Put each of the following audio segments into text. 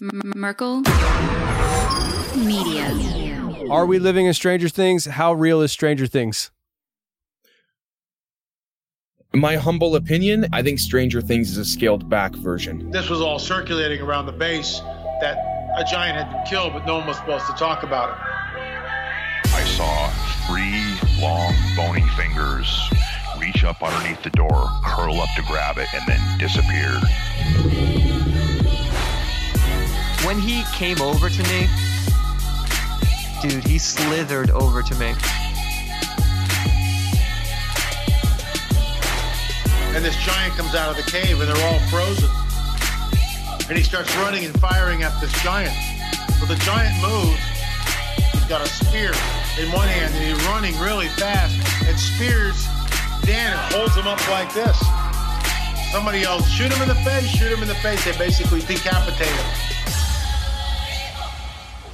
Merkel Media. Are we living in Stranger Things? How real is Stranger Things? My humble opinion, I think Stranger Things is a scaled back version. This was all circulating around the base that a giant had been killed, but no one was supposed to talk about it. I saw three long, bony fingers reach up underneath the door, curl up to grab it, and then disappear. When he came over to me, dude, he slithered over to me. And this giant comes out of the cave, and they're all frozen. And he starts running and firing at this giant. Well, the giant moves. He's got a spear in one hand, and he's running really fast and spears Dan and holds him up like this. Somebody else shoot him in the face, shoot him in the face. They basically decapitate him.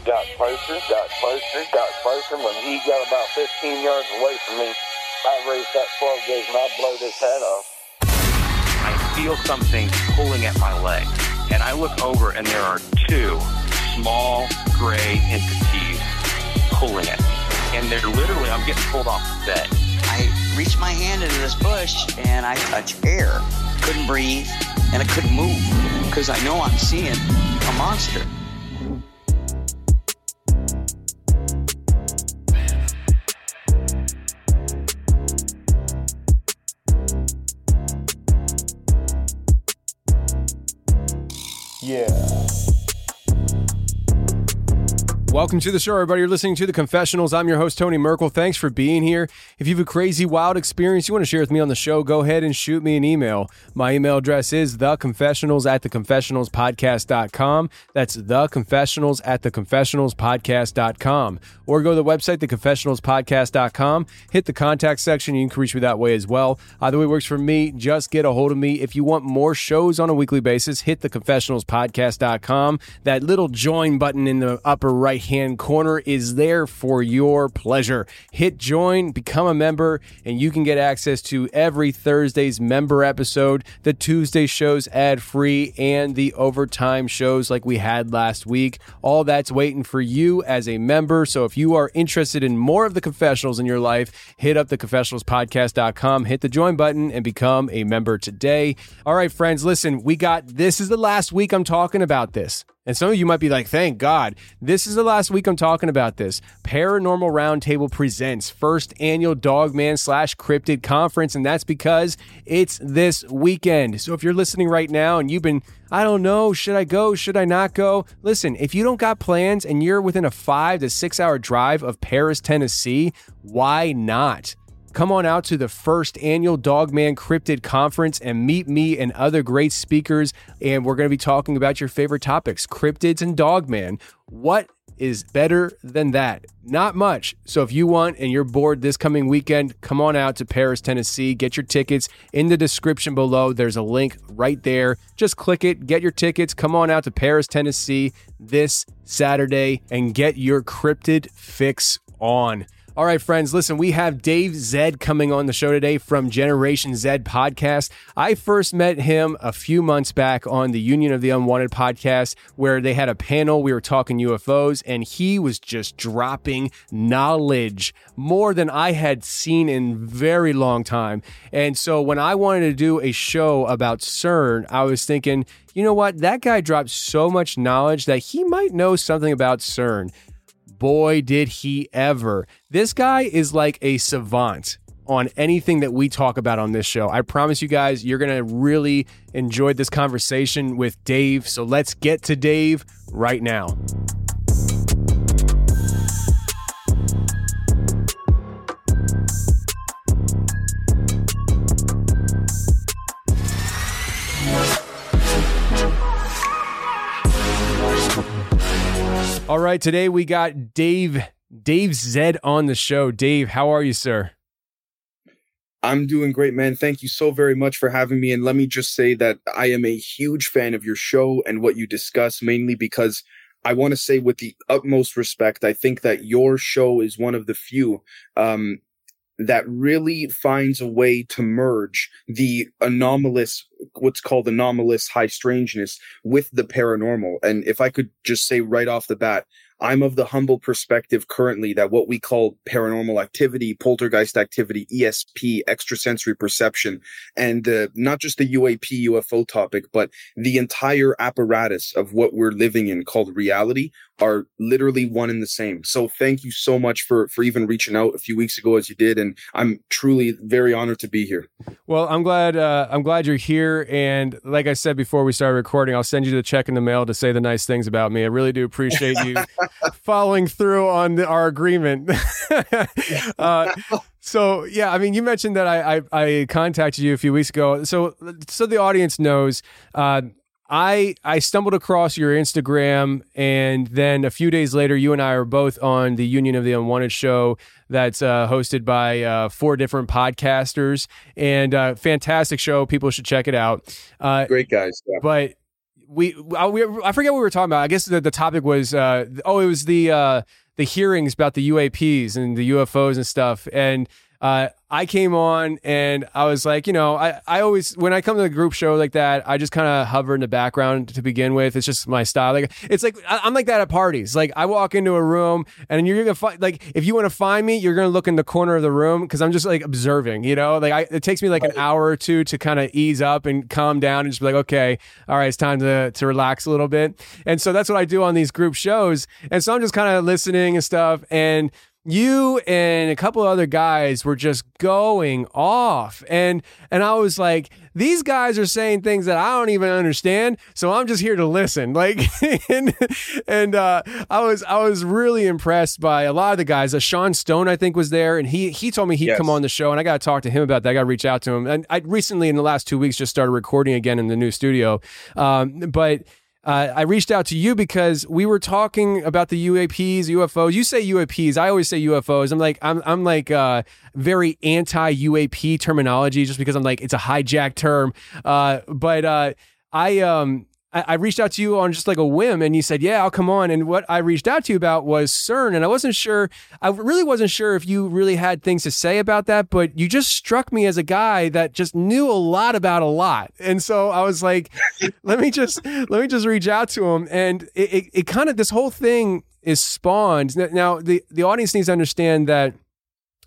Got closer, got closer, got closer. When he got about 15 yards away from me, I raised that 12 gauge and I blowed his head off. I feel something pulling at my leg. And I look over and there are two small gray entities pulling at me. And they're literally, I'm getting pulled off the bed. I reached my hand into this bush and I touched air. Couldn't breathe and I couldn't move because I know I'm seeing a monster. Yeah. Welcome to the show, everybody. You're listening to The Confessionals. I'm your host, Tony Merkel. Thanks for being here. If you have a crazy, wild experience you want to share with me on the show, go ahead and shoot me an email. My email address is theconfessionals at theconfessionalspodcast.com. That's theconfessionals at theconfessionalspodcast.com. Or go to the website, theconfessionalspodcast.com. Hit the contact section. You can reach me that way as well. Either way works for me. Just get a hold of me. If you want more shows on a weekly basis, hit theconfessionalspodcast.com. That little join button in the upper right hand corner is there for your pleasure. Hit join, become a member, and you can get access to every Thursday's member episode, the Tuesday shows ad free, and the overtime shows like we had last week. All that's waiting for you as a member. So if you are interested in more of the confessionals in your life, hit up the confessionalspodcast.com, hit the join button, and become a member today. All right, friends, listen, we got this is the last week I'm talking about this. And some of you might be like, thank God. This is the last week I'm talking about this. Paranormal Roundtable presents first annual Dogman slash cryptid conference, and that's because it's this weekend. So if you're listening right now and you've been, I don't know, should I go? Should I not go? Listen, if you don't got plans and you're within a five to six hour drive of Paris, Tennessee, why not? Come on out to the first annual Dogman Cryptid Conference and meet me and other great speakers. And we're going to be talking about your favorite topics cryptids and Dogman. What is better than that? Not much. So if you want and you're bored this coming weekend, come on out to Paris, Tennessee. Get your tickets in the description below. There's a link right there. Just click it, get your tickets. Come on out to Paris, Tennessee this Saturday and get your cryptid fix on. All right, friends, listen, we have Dave Zed coming on the show today from Generation Z podcast. I first met him a few months back on the Union of the Unwanted podcast, where they had a panel. We were talking UFOs, and he was just dropping knowledge more than I had seen in very long time. And so when I wanted to do a show about CERN, I was thinking, you know what? That guy dropped so much knowledge that he might know something about CERN boy, did he ever. This guy is like a savant on anything that we talk about on this show. I promise you guys, you're going to really enjoy this conversation with Dave. So let's get to Dave right now. All right, today we got Dave Dave Zed on the show. Dave, how are you, sir? I'm doing great, man. Thank you so very much for having me. And let me just say that I am a huge fan of your show and what you discuss, mainly because I want to say with the utmost respect, I think that your show is one of the few um, that really finds a way to merge the anomalous, what's called anomalous high strangeness with the paranormal. And if I could just say right off the bat, I'm of the humble perspective currently that what we call paranormal activity, poltergeist activity, ESP, extrasensory perception, and uh, not just the UAP UFO topic, but the entire apparatus of what we're living in called reality are literally one and the same. So thank you so much for for even reaching out a few weeks ago as you did, and I'm truly very honored to be here. Well, I'm glad uh, I'm glad you're here, and like I said before we started recording, I'll send you the check in the mail to say the nice things about me. I really do appreciate you following through on the, our agreement. uh, so yeah, I mean, you mentioned that I, I, I contacted you a few weeks ago. So so the audience knows. Uh, I I stumbled across your Instagram, and then a few days later, you and I are both on the Union of the Unwanted show that's uh, hosted by uh, four different podcasters, and uh, fantastic show. People should check it out. Uh, Great guys. Yeah. but we I, forget what we were talking about. I guess the, the topic was uh, oh, it was the uh, the hearings about the UAPs and the UFOs and stuff, and uh, I came on and I was like, you know, I, I always, when I come to a group show like that, I just kind of hover in the background to begin with. It's just my style. Like, it's like, I, I'm like that at parties. Like, I walk into a room and you're going to find, like, if you want to find me, you're going to look in the corner of the room because I'm just like observing, you know? Like, I, it takes me like an hour or two to kind of ease up and calm down and just be like, okay, all right, it's time to, to relax a little bit. And so that's what I do on these group shows. And so I'm just kind of listening and stuff. And, you and a couple other guys were just going off. And and I was like these guys are saying things that I don't even understand. So I'm just here to listen. Like and and uh, I was I was really impressed by a lot of the guys. Uh, Sean Stone I think was there and he he told me he'd Yes. come on the show and I got to talk to him about that. I got to reach out to him. And I recently in the last 2 weeks just started recording again in the new studio. Um, but uh, I reached out to you because we were talking about the UAPs, UFOs. You say UAPs, I always say UFOs. I'm like, I'm, I'm like uh, very anti UAP terminology, just because I'm like, it's a hijacked term. Uh, but uh, I um. I I reached out to you on just like a whim, and you said, "Yeah, I'll come on." And what I reached out to you about was CERN, and I wasn't sure. I really wasn't sure if you really had things to say about that, but you just struck me as a guy that just knew a lot about a lot, and so I was like, let me just let me just reach out to him and it, it, it kind of this whole thing is spawned now the the audience needs to understand that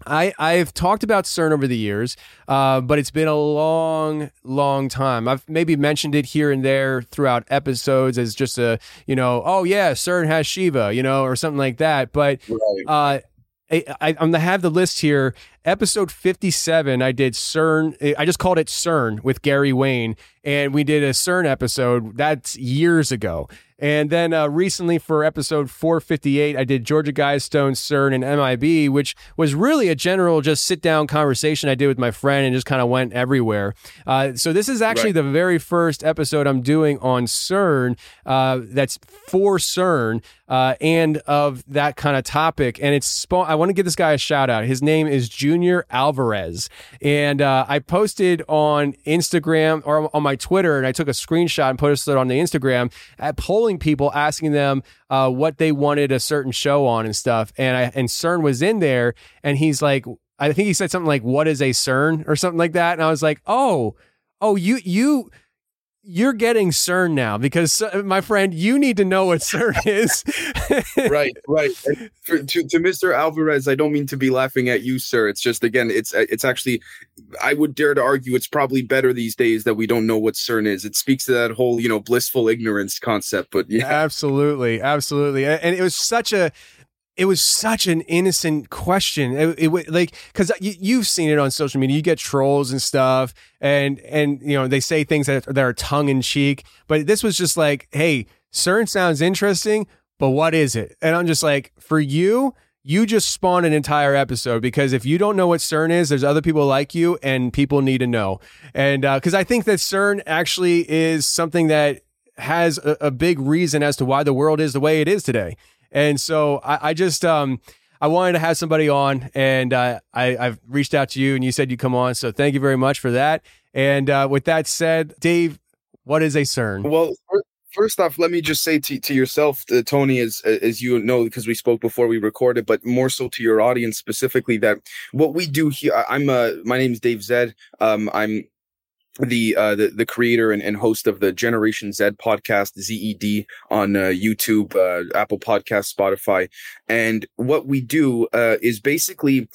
I, I've talked about CERN over the years, uh, but it's been a long, long time. I've maybe mentioned it here and there throughout episodes as just a, you know, oh yeah, CERN has Shiva, you know, or something like that. But Right. uh, I, I, I'm gonna have the list here. Episode 57, I did CERN. I just called it CERN with Gary Wayne, and we did a CERN episode. That's years ago. And then uh, recently for episode 458, I did Georgia Guidestone, CERN, and MIB, which was really a general just sit down conversation I did with my friend and just kind of went everywhere. Uh, so this is actually Right. the very first episode I'm doing on CERN uh, that's for CERN uh, and of that kind of topic. And it's spawn. I want to give this guy a shout out. His name is Junior Alvarez, and uh, I posted on Instagram or on my Twitter, and I took a screenshot and posted it on the Instagram at polling people, asking them uh, what they wanted a certain show on and stuff. And I and CERN was in there, and he's like. I think he said something like "What is a CERN?" or something like that, and I was like, "Oh, oh, you you you're getting CERN now because uh, my friend, you need to know what CERN is. right, right. For, to to Mr. Alvarez, I don't mean to be laughing at you, sir. It's just again, it's it's actually, I would dare to argue, it's probably better these days that we don't know what CERN is. It speaks to that whole you know blissful ignorance concept. But yeah, absolutely, absolutely, and it was such a. It was such an innocent question. It, it like because you, you've seen it on social media. You get trolls and stuff, and and you know they say things that, that are tongue in cheek. But this was just like, hey, CERN sounds interesting, but what is it? And I'm just like, for you, you just spawned an entire episode because if you don't know what CERN is, there's other people like you, and people need to know. And uh, because I think that CERN actually is something that has a, a big reason as to why the world is the way it is today. And so I, I just um I wanted to have somebody on, and uh, I I've reached out to you, and you said you would come on. So thank you very much for that. And uh, with that said, Dave, what is a CERN? Well, First off, let me just say to, to yourself, uh, Tony, as as you know, because we spoke before we recorded, but more so to your audience specifically, that what we do here. I'm uh, my name is Dave Zed. Um, I'm the uh the, the creator and, and host of the generation z podcast zed on uh, youtube uh, apple podcast spotify. And what we do uh is basically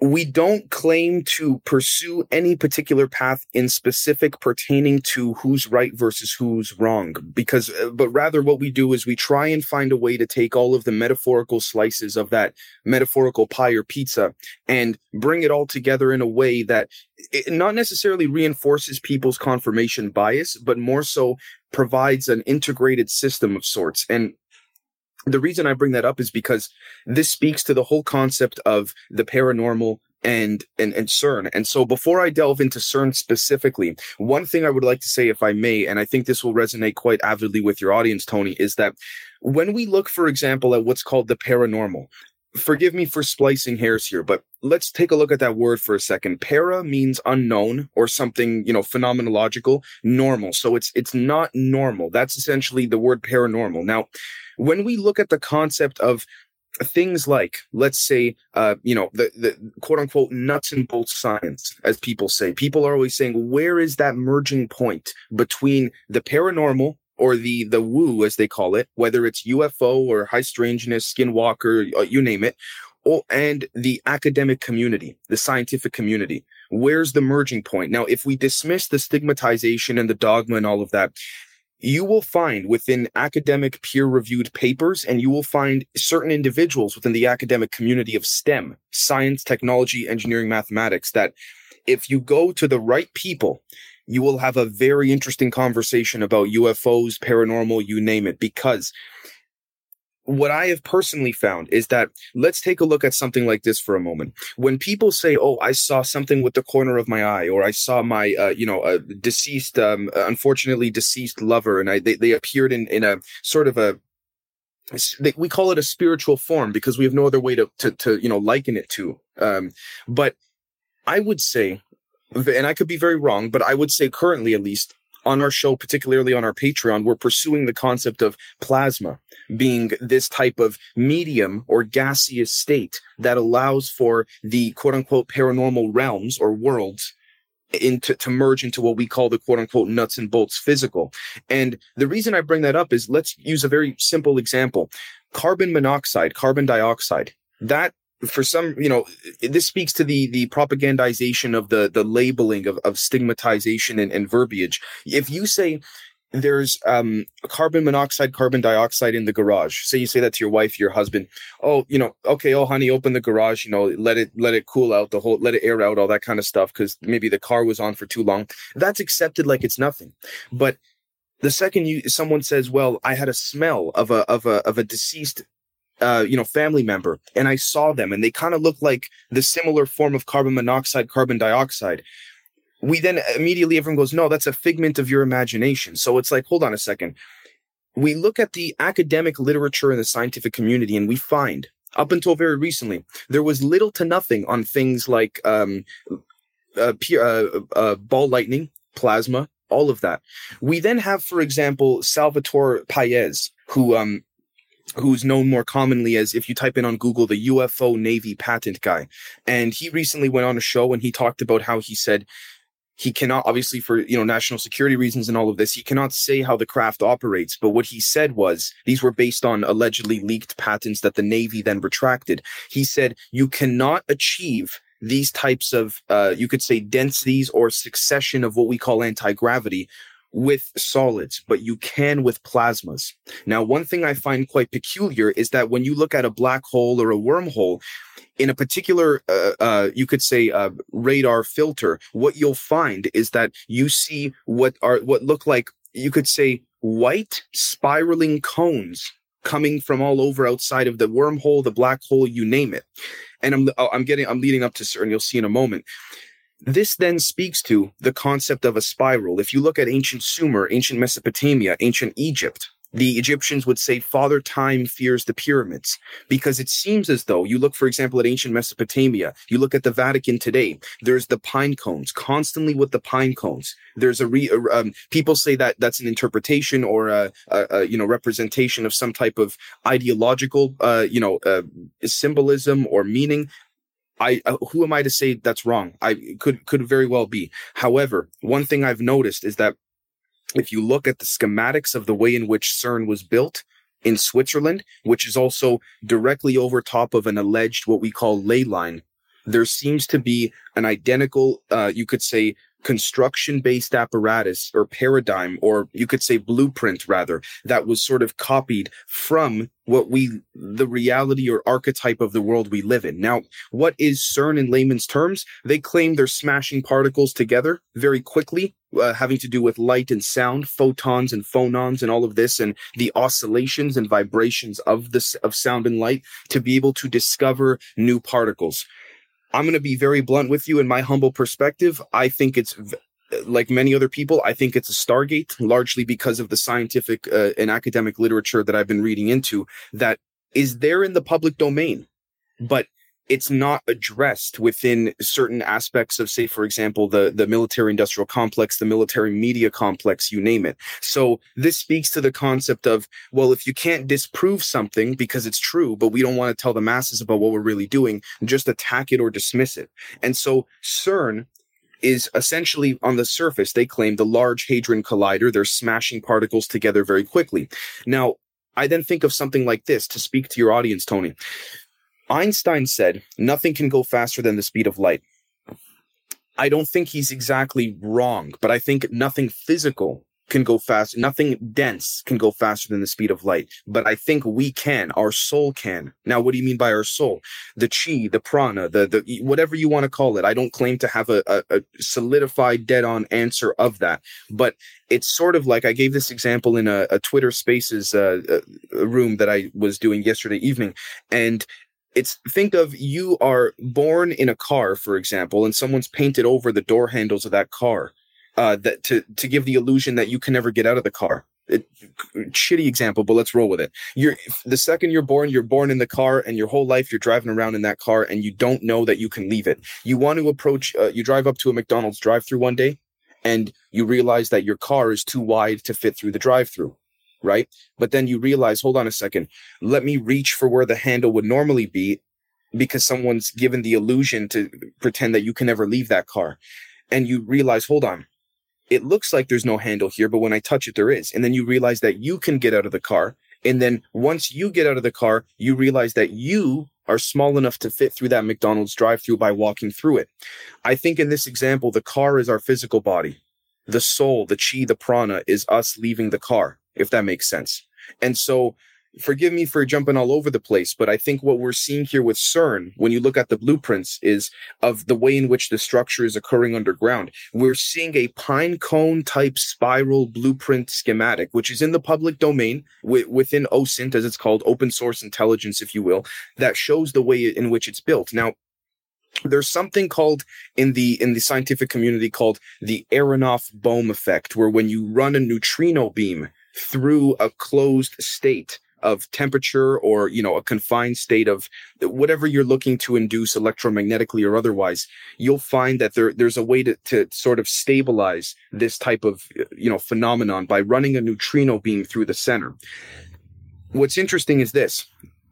we don't claim to pursue any particular path in specific pertaining to who's right versus who's wrong because uh, but rather what we do is we try and find a way to take all of the metaphorical slices of that metaphorical pie or pizza and bring it all together in a way that it not necessarily reinforces people's confirmation bias but more so provides an integrated system of sorts. And the reason I bring that up is because this speaks to the whole concept of the paranormal and, and and CERN. And so before I delve into CERN specifically, one thing I would like to say, if I may, and I think this will resonate quite avidly with your audience, Tony, is that when we look, for example, at what's called the paranormal, forgive me for splicing hairs here, but let's take a look at that word for a second. Para means unknown or something, you know, phenomenological, normal. So it's it's not normal. That's essentially the word paranormal. Now, when we look at the concept of things like let's say uh you know the the quote unquote nuts and bolts science as people say people are always saying where is that merging point between the paranormal or the the woo as they call it whether it's ufo or high strangeness skinwalker uh, you name it or, and the academic community the scientific community. Where's the merging point? Now if we dismiss the stigmatization and the dogma and all of that you will find within academic peer reviewed papers and you will find certain individuals within the academic community of STEM, science, technology, engineering, mathematics, that if you go to the right people, you will have a very interesting conversation about UFOs, paranormal, you name it, because what I have personally found is that let's take a look at something like this for a moment. When people say, "Oh, I saw something with the corner of my eye," or "I saw my, uh, you know, a deceased, um, unfortunately deceased lover," and I they, they appeared in in a sort of a we call it a spiritual form because we have no other way to to, to you know liken it to. Um, but I would say, and I could be very wrong, but I would say currently at least on our show, particularly on our Patreon, we're pursuing the concept of plasma being this type of medium or gaseous state that allows for the quote unquote paranormal realms or worlds into to merge into what we call the quote unquote nuts and bolts physical. And the reason I bring that up is let's use a very simple example. Carbon monoxide, carbon dioxide. That for some, you know, this speaks to the the propagandization of the the labeling of, of stigmatization and, and verbiage. If you say there's um carbon monoxide, carbon dioxide in the garage. Say you say that to your wife, your husband. Oh, you know, okay, oh honey, open the garage, you know, let it let it cool out the whole let it air out, all that kind of stuff, because maybe the car was on for too long. That's accepted like it's nothing. But the second you someone says, Well, I had a smell of a of a of a deceased uh, you know, family member, and I saw them, and they kind of look like the similar form of carbon monoxide, carbon dioxide. We then immediately everyone goes, no, that's a figment of your imagination. So it's like, hold on a second. We look at the academic literature in the scientific community, and we find up until very recently there was little to nothing on things like um, uh, uh, uh, ball lightning, plasma, all of that. We then have, for example, Salvatore Pais, who um, who's known more commonly as if you type in on Google the UFO Navy patent guy. And he recently went on a show and he talked about how he said he cannot obviously for you know national security reasons and all of this he cannot say how the craft operates but what he said was these were based on allegedly leaked patents that the navy then retracted he said you cannot achieve these types of uh, you could say densities or succession of what we call anti-gravity with solids, but you can with plasmas. Now, one thing I find quite peculiar is that when you look at a black hole or a wormhole, in a particular, uh, uh, you could say, uh, radar filter, what you'll find is that you see what are what look like you could say white spiraling cones coming from all over outside of the wormhole, the black hole, you name it. And I'm I'm getting I'm leading up to certain. You'll see in a moment. This then speaks to the concept of a spiral. If you look at ancient Sumer, ancient Mesopotamia, ancient Egypt, the Egyptians would say Father Time fears the pyramids because it seems as though you look, for example, at ancient Mesopotamia, you look at the Vatican today, there's the pine cones constantly with the pine cones. There's a re, um, people say that that's an interpretation or a, a, a, you know, representation of some type of ideological, uh, you know, uh, symbolism or meaning. I uh, who am I to say that's wrong? I could could very well be. However, one thing I've noticed is that if you look at the schematics of the way in which CERN was built in Switzerland, which is also directly over top of an alleged what we call ley line, there seems to be an identical, uh, you could say, construction based apparatus or paradigm, or you could say blueprint rather, that was sort of copied from what we, the reality or archetype of the world we live in. Now, what is CERN in layman's terms? They claim they're smashing particles together very quickly, uh, having to do with light and sound, photons and phonons and all of this, and the oscillations and vibrations of this, of sound and light to be able to discover new particles. I'm going to be very blunt with you in my humble perspective. I think it's like many other people, I think it's a Stargate, largely because of the scientific uh, and academic literature that I've been reading into that is there in the public domain, but it's not addressed within certain aspects of, say, for example, the, the military industrial complex, the military media complex, you name it. So this speaks to the concept of, well, if you can't disprove something because it's true, but we don't want to tell the masses about what we're really doing, just attack it or dismiss it. And so CERN is essentially on the surface, they claim the Large Hadron Collider. They're smashing particles together very quickly. Now, I then think of something like this to speak to your audience, Tony. Einstein said nothing can go faster than the speed of light. I don't think he's exactly wrong, but I think nothing physical can go fast. Nothing dense can go faster than the speed of light. But I think we can. Our soul can. Now, what do you mean by our soul? The chi, the prana, the the whatever you want to call it. I don't claim to have a, a, a solidified, dead on answer of that. But it's sort of like I gave this example in a, a Twitter Spaces uh, a room that I was doing yesterday evening, and it's think of you are born in a car, for example, and someone's painted over the door handles of that car uh, that to to give the illusion that you can never get out of the car. It, shitty example, but let's roll with it. You're the second you're born, you're born in the car, and your whole life you're driving around in that car, and you don't know that you can leave it. You want to approach, uh, you drive up to a McDonald's drive-through one day, and you realize that your car is too wide to fit through the drive-through, right? But then you realize, hold on a second, let me reach for where the handle would normally be, because someone's given the illusion to pretend that you can never leave that car, and you realize, hold on it looks like there's no handle here, but when I touch it, there is. And then you realize that you can get out of the car. And then once you get out of the car, you realize that you are small enough to fit through that McDonald's drive through by walking through it. I think in this example, the car is our physical body. The soul, the chi, the prana is us leaving the car, if that makes sense. And so forgive me for jumping all over the place, but I think what we're seeing here with CERN, when you look at the blueprints, is of the way in which the structure is occurring underground. We're seeing a pine cone type spiral blueprint schematic, which is in the public domain w- within OSINT, as it's called, open source intelligence, if you will, that shows the way in which it's built. Now, there's something called in the in the scientific community called the Aharonov Bohm effect, where when you run a neutrino beam through a closed state, of temperature or, you know, a confined state of whatever you're looking to induce electromagnetically or otherwise, you'll find that there, there's a way to, to sort of stabilize this type of, you know, phenomenon by running a neutrino beam through the center. What's interesting is this.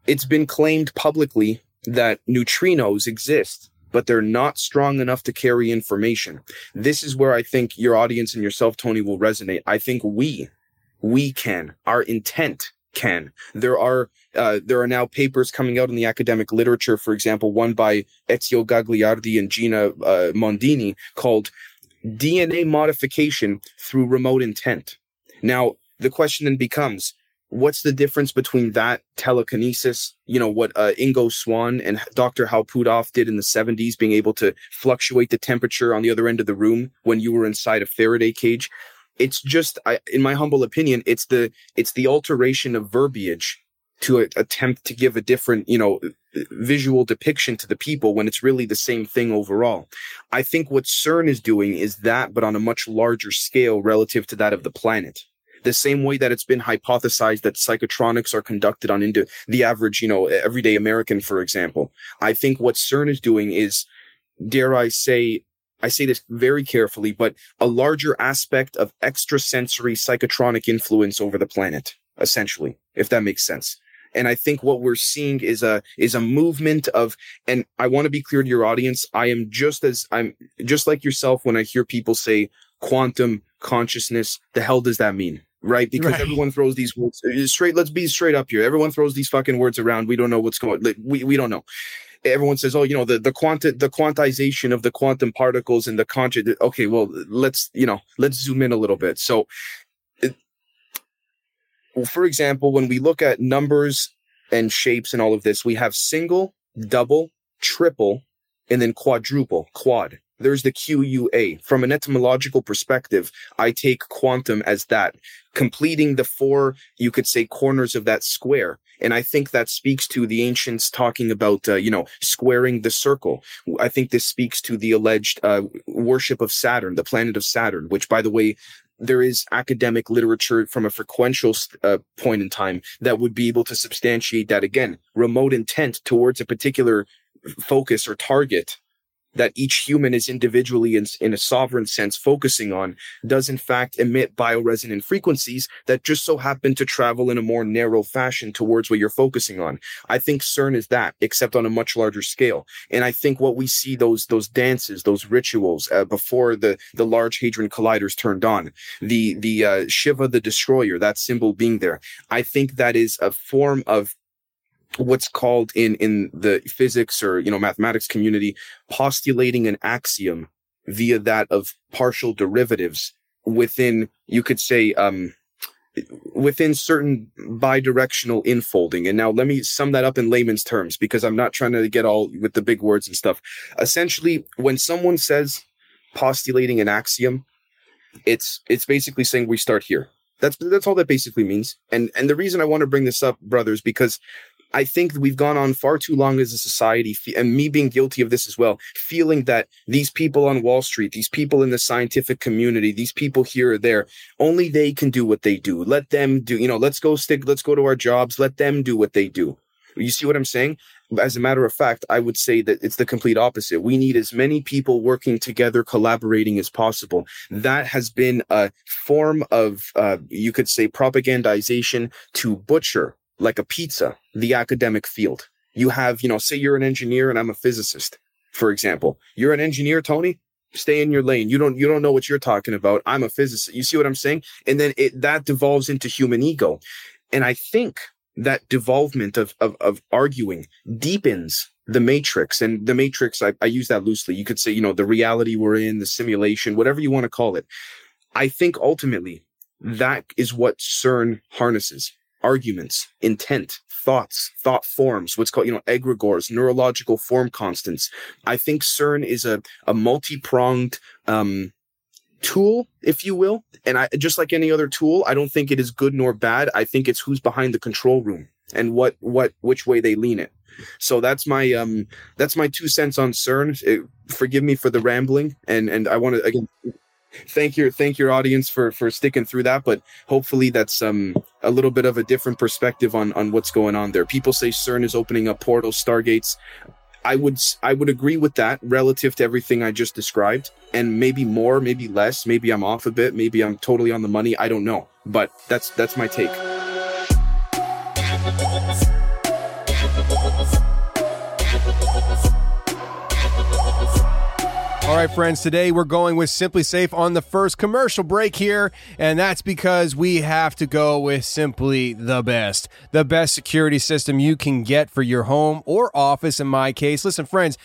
It's been claimed publicly that neutrinos exist but they're not strong enough to carry information. This is where I think your audience and yourself, Tony, will resonate. I think we, we can, our intent can. There are uh, there are now papers coming out in the academic literature, for example, one by Ezio Gagliardi and Gina uh, Mondini called DNA modification through remote intent. Now, the question then becomes, what's the difference between that telekinesis, you know, what uh, Ingo Swann and Dr. Hal Puthoff did in the 70s, being able to fluctuate the temperature on the other end of the room when you were inside a Faraday cage, it's just I, in my humble opinion it's the it's the alteration of verbiage to a, attempt to give a different you know visual depiction to the people when it's really the same thing overall i think what cern is doing is that but on a much larger scale relative to that of the planet The same way that it's been hypothesized that psychotronics are conducted on into the average, you know, everyday American, for example. I think what CERN is doing is, dare I say, I say this very carefully, but a larger aspect of extrasensory psychotronic influence over the planet, essentially, if that makes sense. And I think what we're seeing is a, is a movement of, and I want to be clear to your audience. I am just as, I'm just like yourself when I hear people say quantum consciousness. The hell does that mean? Right. Because Right. everyone throws these words straight. Let's be straight up here. Everyone throws these fucking words around. We don't know what's going, like, we, we don't know everyone says, "Oh, you know, the the quanti- the quantization of the quantum particles and the conscious." Okay, well, let's you know, let's zoom in a little bit. So, it, for example, when we look at numbers and shapes and all of this, we have single, double, triple, and then quadruple, quad. There's the QUA. From an etymological perspective, I take quantum as that, completing the four, you could say, corners of that square. And I think that speaks to the ancients talking about, uh, you know, squaring the circle. I think this speaks to the alleged uh, worship of Saturn, the planet of Saturn, which, by the way, there is academic literature from a frequential uh, point in time that would be able to substantiate that again. Remote intent towards a particular focus or target that each human is individually in, in a sovereign sense focusing on does in fact emit bioresonant frequencies that just so happen to travel in a more narrow fashion towards what you're focusing on. I think CERN is that, except on a much larger scale. And I think what we see those those dances, those rituals uh, before the the Large Hadron Colliders turned on, the the uh, Shiva the Destroyer, that symbol being there. I think that is a form of what's called in in the physics or you know mathematics community postulating an axiom via that of partial derivatives within you could say um within certain bidirectional infolding and now let me sum that up in layman's terms because i'm not trying to get all with the big words and stuff. Essentially when someone says postulating an axiom it's it's basically saying we start here. That's that's all that basically means. And and the reason i want to bring this up brothers because I think we've gone on far too long as a society, and me being guilty of this as well, feeling that these people on Wall Street, these people in the scientific community, these people here or there, only they can do what they do. Let them do, you know, let's go stick, let's go to our jobs, let them do what they do. You see what I'm saying? As a matter of fact, I would say that it's the complete opposite. We need as many people working together, collaborating as possible. That has been a form of, uh, you could say, propagandization to butcher like a pizza, the academic field. You have, you know, say you're an engineer and I'm a physicist, for example. You're an engineer, Tony. Stay in your lane. You don't, you don't know what you're talking about. I'm a physicist. You see what I'm saying? And then it, that devolves into human ego. And I think that devolvement of, of, of arguing deepens the matrix and the matrix. I, I use that loosely. You could say, you know, the reality we're in, the simulation, whatever you want to call it. I think ultimately that is what CERN harnesses arguments, intent, thoughts, thought forms, what's called, you know, egregores, neurological form constants. I think CERN is a, a multi-pronged, um, tool, if you will. And I, just like any other tool, I don't think it is good nor bad. I think it's who's behind the control room and what, what, which way they lean it. So that's my, um, that's my two cents on CERN. It, forgive me for the rambling. And, and I want to, again, thank your thank your audience for for sticking through that but hopefully that's um a little bit of a different perspective on on what's going on there. People say cern is opening up portals stargates. I would i would agree with that relative to everything i just described and maybe more maybe less. Maybe i'm off a bit. Maybe i'm totally on the money. I don't know. But that's that's my take right, friends, today we're going with SimpliSafe on the first commercial break here, and that's because we have to go with simply the best. The best security system you can get for your home or office, in my case. Listen, friends,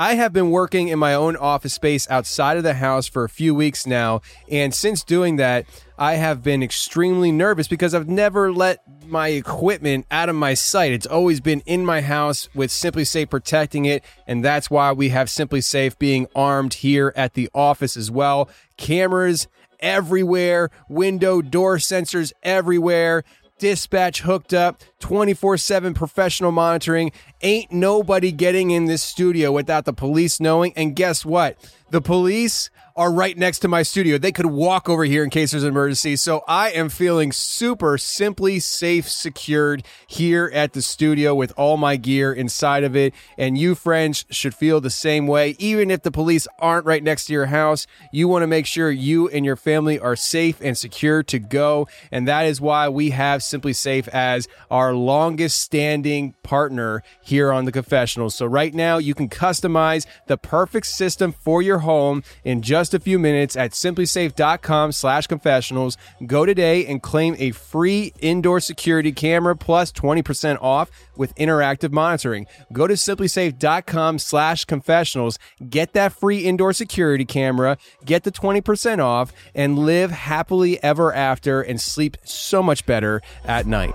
I have been working in my own office space outside of the house for a few weeks now, and since doing that, I have been extremely nervous because I've never let my equipment out of my sight. It's always been in my house with SimpliSafe protecting it, and that's why we have SimpliSafe being armed here at the office as well. Cameras everywhere, window door sensors everywhere dispatch hooked up, 24 7 professional monitoring. Ain't nobody getting in this studio without the police knowing. And guess what? The police are right next to my studio. They could walk over here in case there's an emergency. So I am feeling super simply safe, secured here at the studio with all my gear inside of it. And you, friends, should feel the same way. Even if the police aren't right next to your house, you want to make sure you and your family are safe and secure to go. And that is why we have SimpliSafe as our longest standing partner here on the confessionals. So right now you can customize the perfect system for your home in just a few minutes at simplisafe.com slash confessionals. Go today and claim a free indoor security camera plus 20% off with interactive monitoring. Go to simplisafe.com slash confessionals, get that free indoor security camera, get the 20% off, and live happily ever after and sleep so much better at night.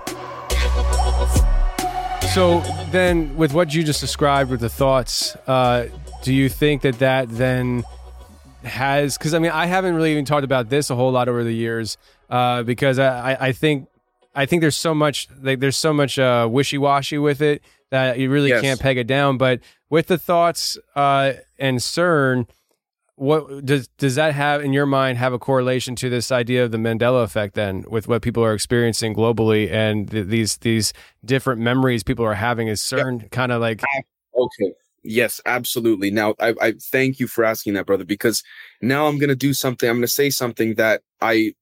So then, with what you just described with the thoughts, uh, do you think that that then has? Because I mean, I haven't really even talked about this a whole lot over the years, uh, because I, I think I think there's so much like there's so much uh, wishy washy with it that you really Yes. can't peg it down. But with the thoughts uh, and CERN, what does does that have in your mind have a correlation to this idea of the Mandela effect then with what people are experiencing globally and th- these these different memories people are having is CERN kind of like Okay. Yes, absolutely. Now, I, I thank you for asking that, brother, because now I'm going to do something. I'm going to say something that I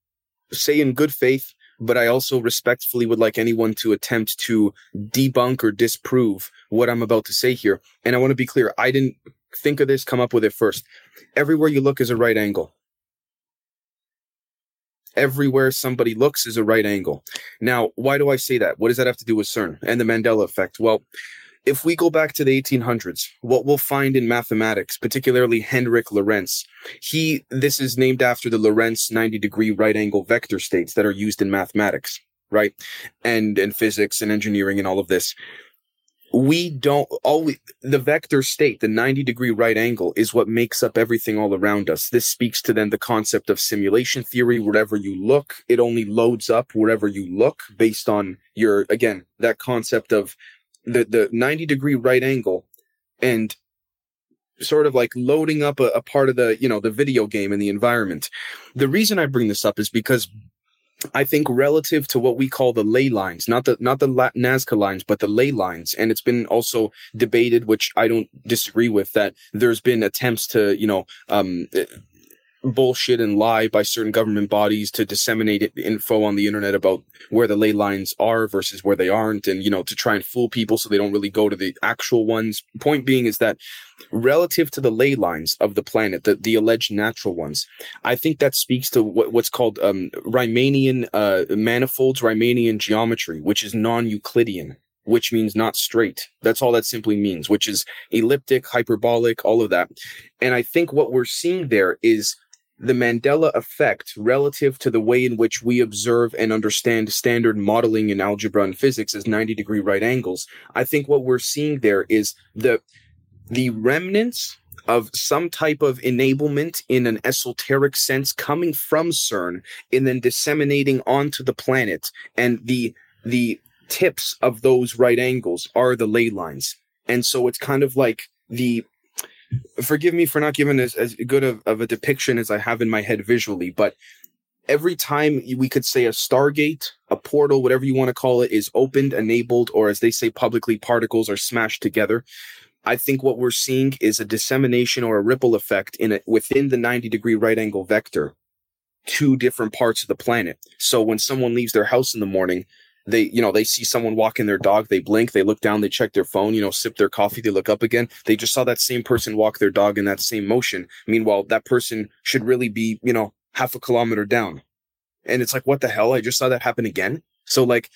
say in good faith, but I also respectfully would like anyone to attempt to debunk or disprove what I'm about to say here. And I want to be clear. I didn't think of this, come up with it first. Everywhere you look is a right angle. Everywhere somebody looks is a right angle. Now, why do I say that? What does that have to do with CERN and the Mandela effect? Well, if we go back to the 1800s, what we'll find in mathematics, particularly Henrik Lorentz, he, this is named after the Lorentz 90 degree right angle vector states that are used in mathematics, right? And, and physics and engineering and all of this. We don't always, the vector state, the 90 degree right angle is what makes up everything all around us. This speaks to then the concept of simulation theory. Wherever you look, it only loads up wherever you look based on your, again, that concept of the the 90 degree right angle and sort of like loading up a, a part of the you know the video game and the environment. The reason i bring this up is because i think relative to what we call the ley lines not the not the La- nazca lines but the ley lines and it's been also debated which i don't disagree with that there's been attempts to you know um bullshit and lie by certain government bodies to disseminate info on the internet about where the ley lines are versus where they aren't and you know to try and fool people so they don't really go to the actual ones point being is that relative to the ley lines of the planet the, the alleged natural ones i think that speaks to what, what's called um, riemannian uh, manifolds riemannian geometry which is non-euclidean which means not straight. That's all that simply means, which is elliptic, hyperbolic, all of that. And I think what we're seeing there is the Mandela effect relative to the way in which we observe and understand standard modeling in algebra and physics as 90 degree right angles. I think what we're seeing there is the, the remnants of some type of enablement in an esoteric sense coming from CERN and then disseminating onto the planet. And the, the tips of those right angles are the ley lines. And so it's kind of like the forgive me for not giving as, as good of, of a depiction as I have in my head visually, but every time we could say a Stargate, a portal, whatever you want to call it, is opened, enabled, or as they say publicly, particles are smashed together. I think what we're seeing is a dissemination or a ripple effect in it within the 90 degree right angle vector to different parts of the planet. So when someone leaves their house in the morning, they, you know, they see someone walking their dog, they blink, they look down, they check their phone, you know, sip their coffee, they look up again. They just saw that same person walk their dog in that same motion. Meanwhile, that person should really be, you know, half a kilometer down. And it's like, what the hell? I just saw that happen again. So like,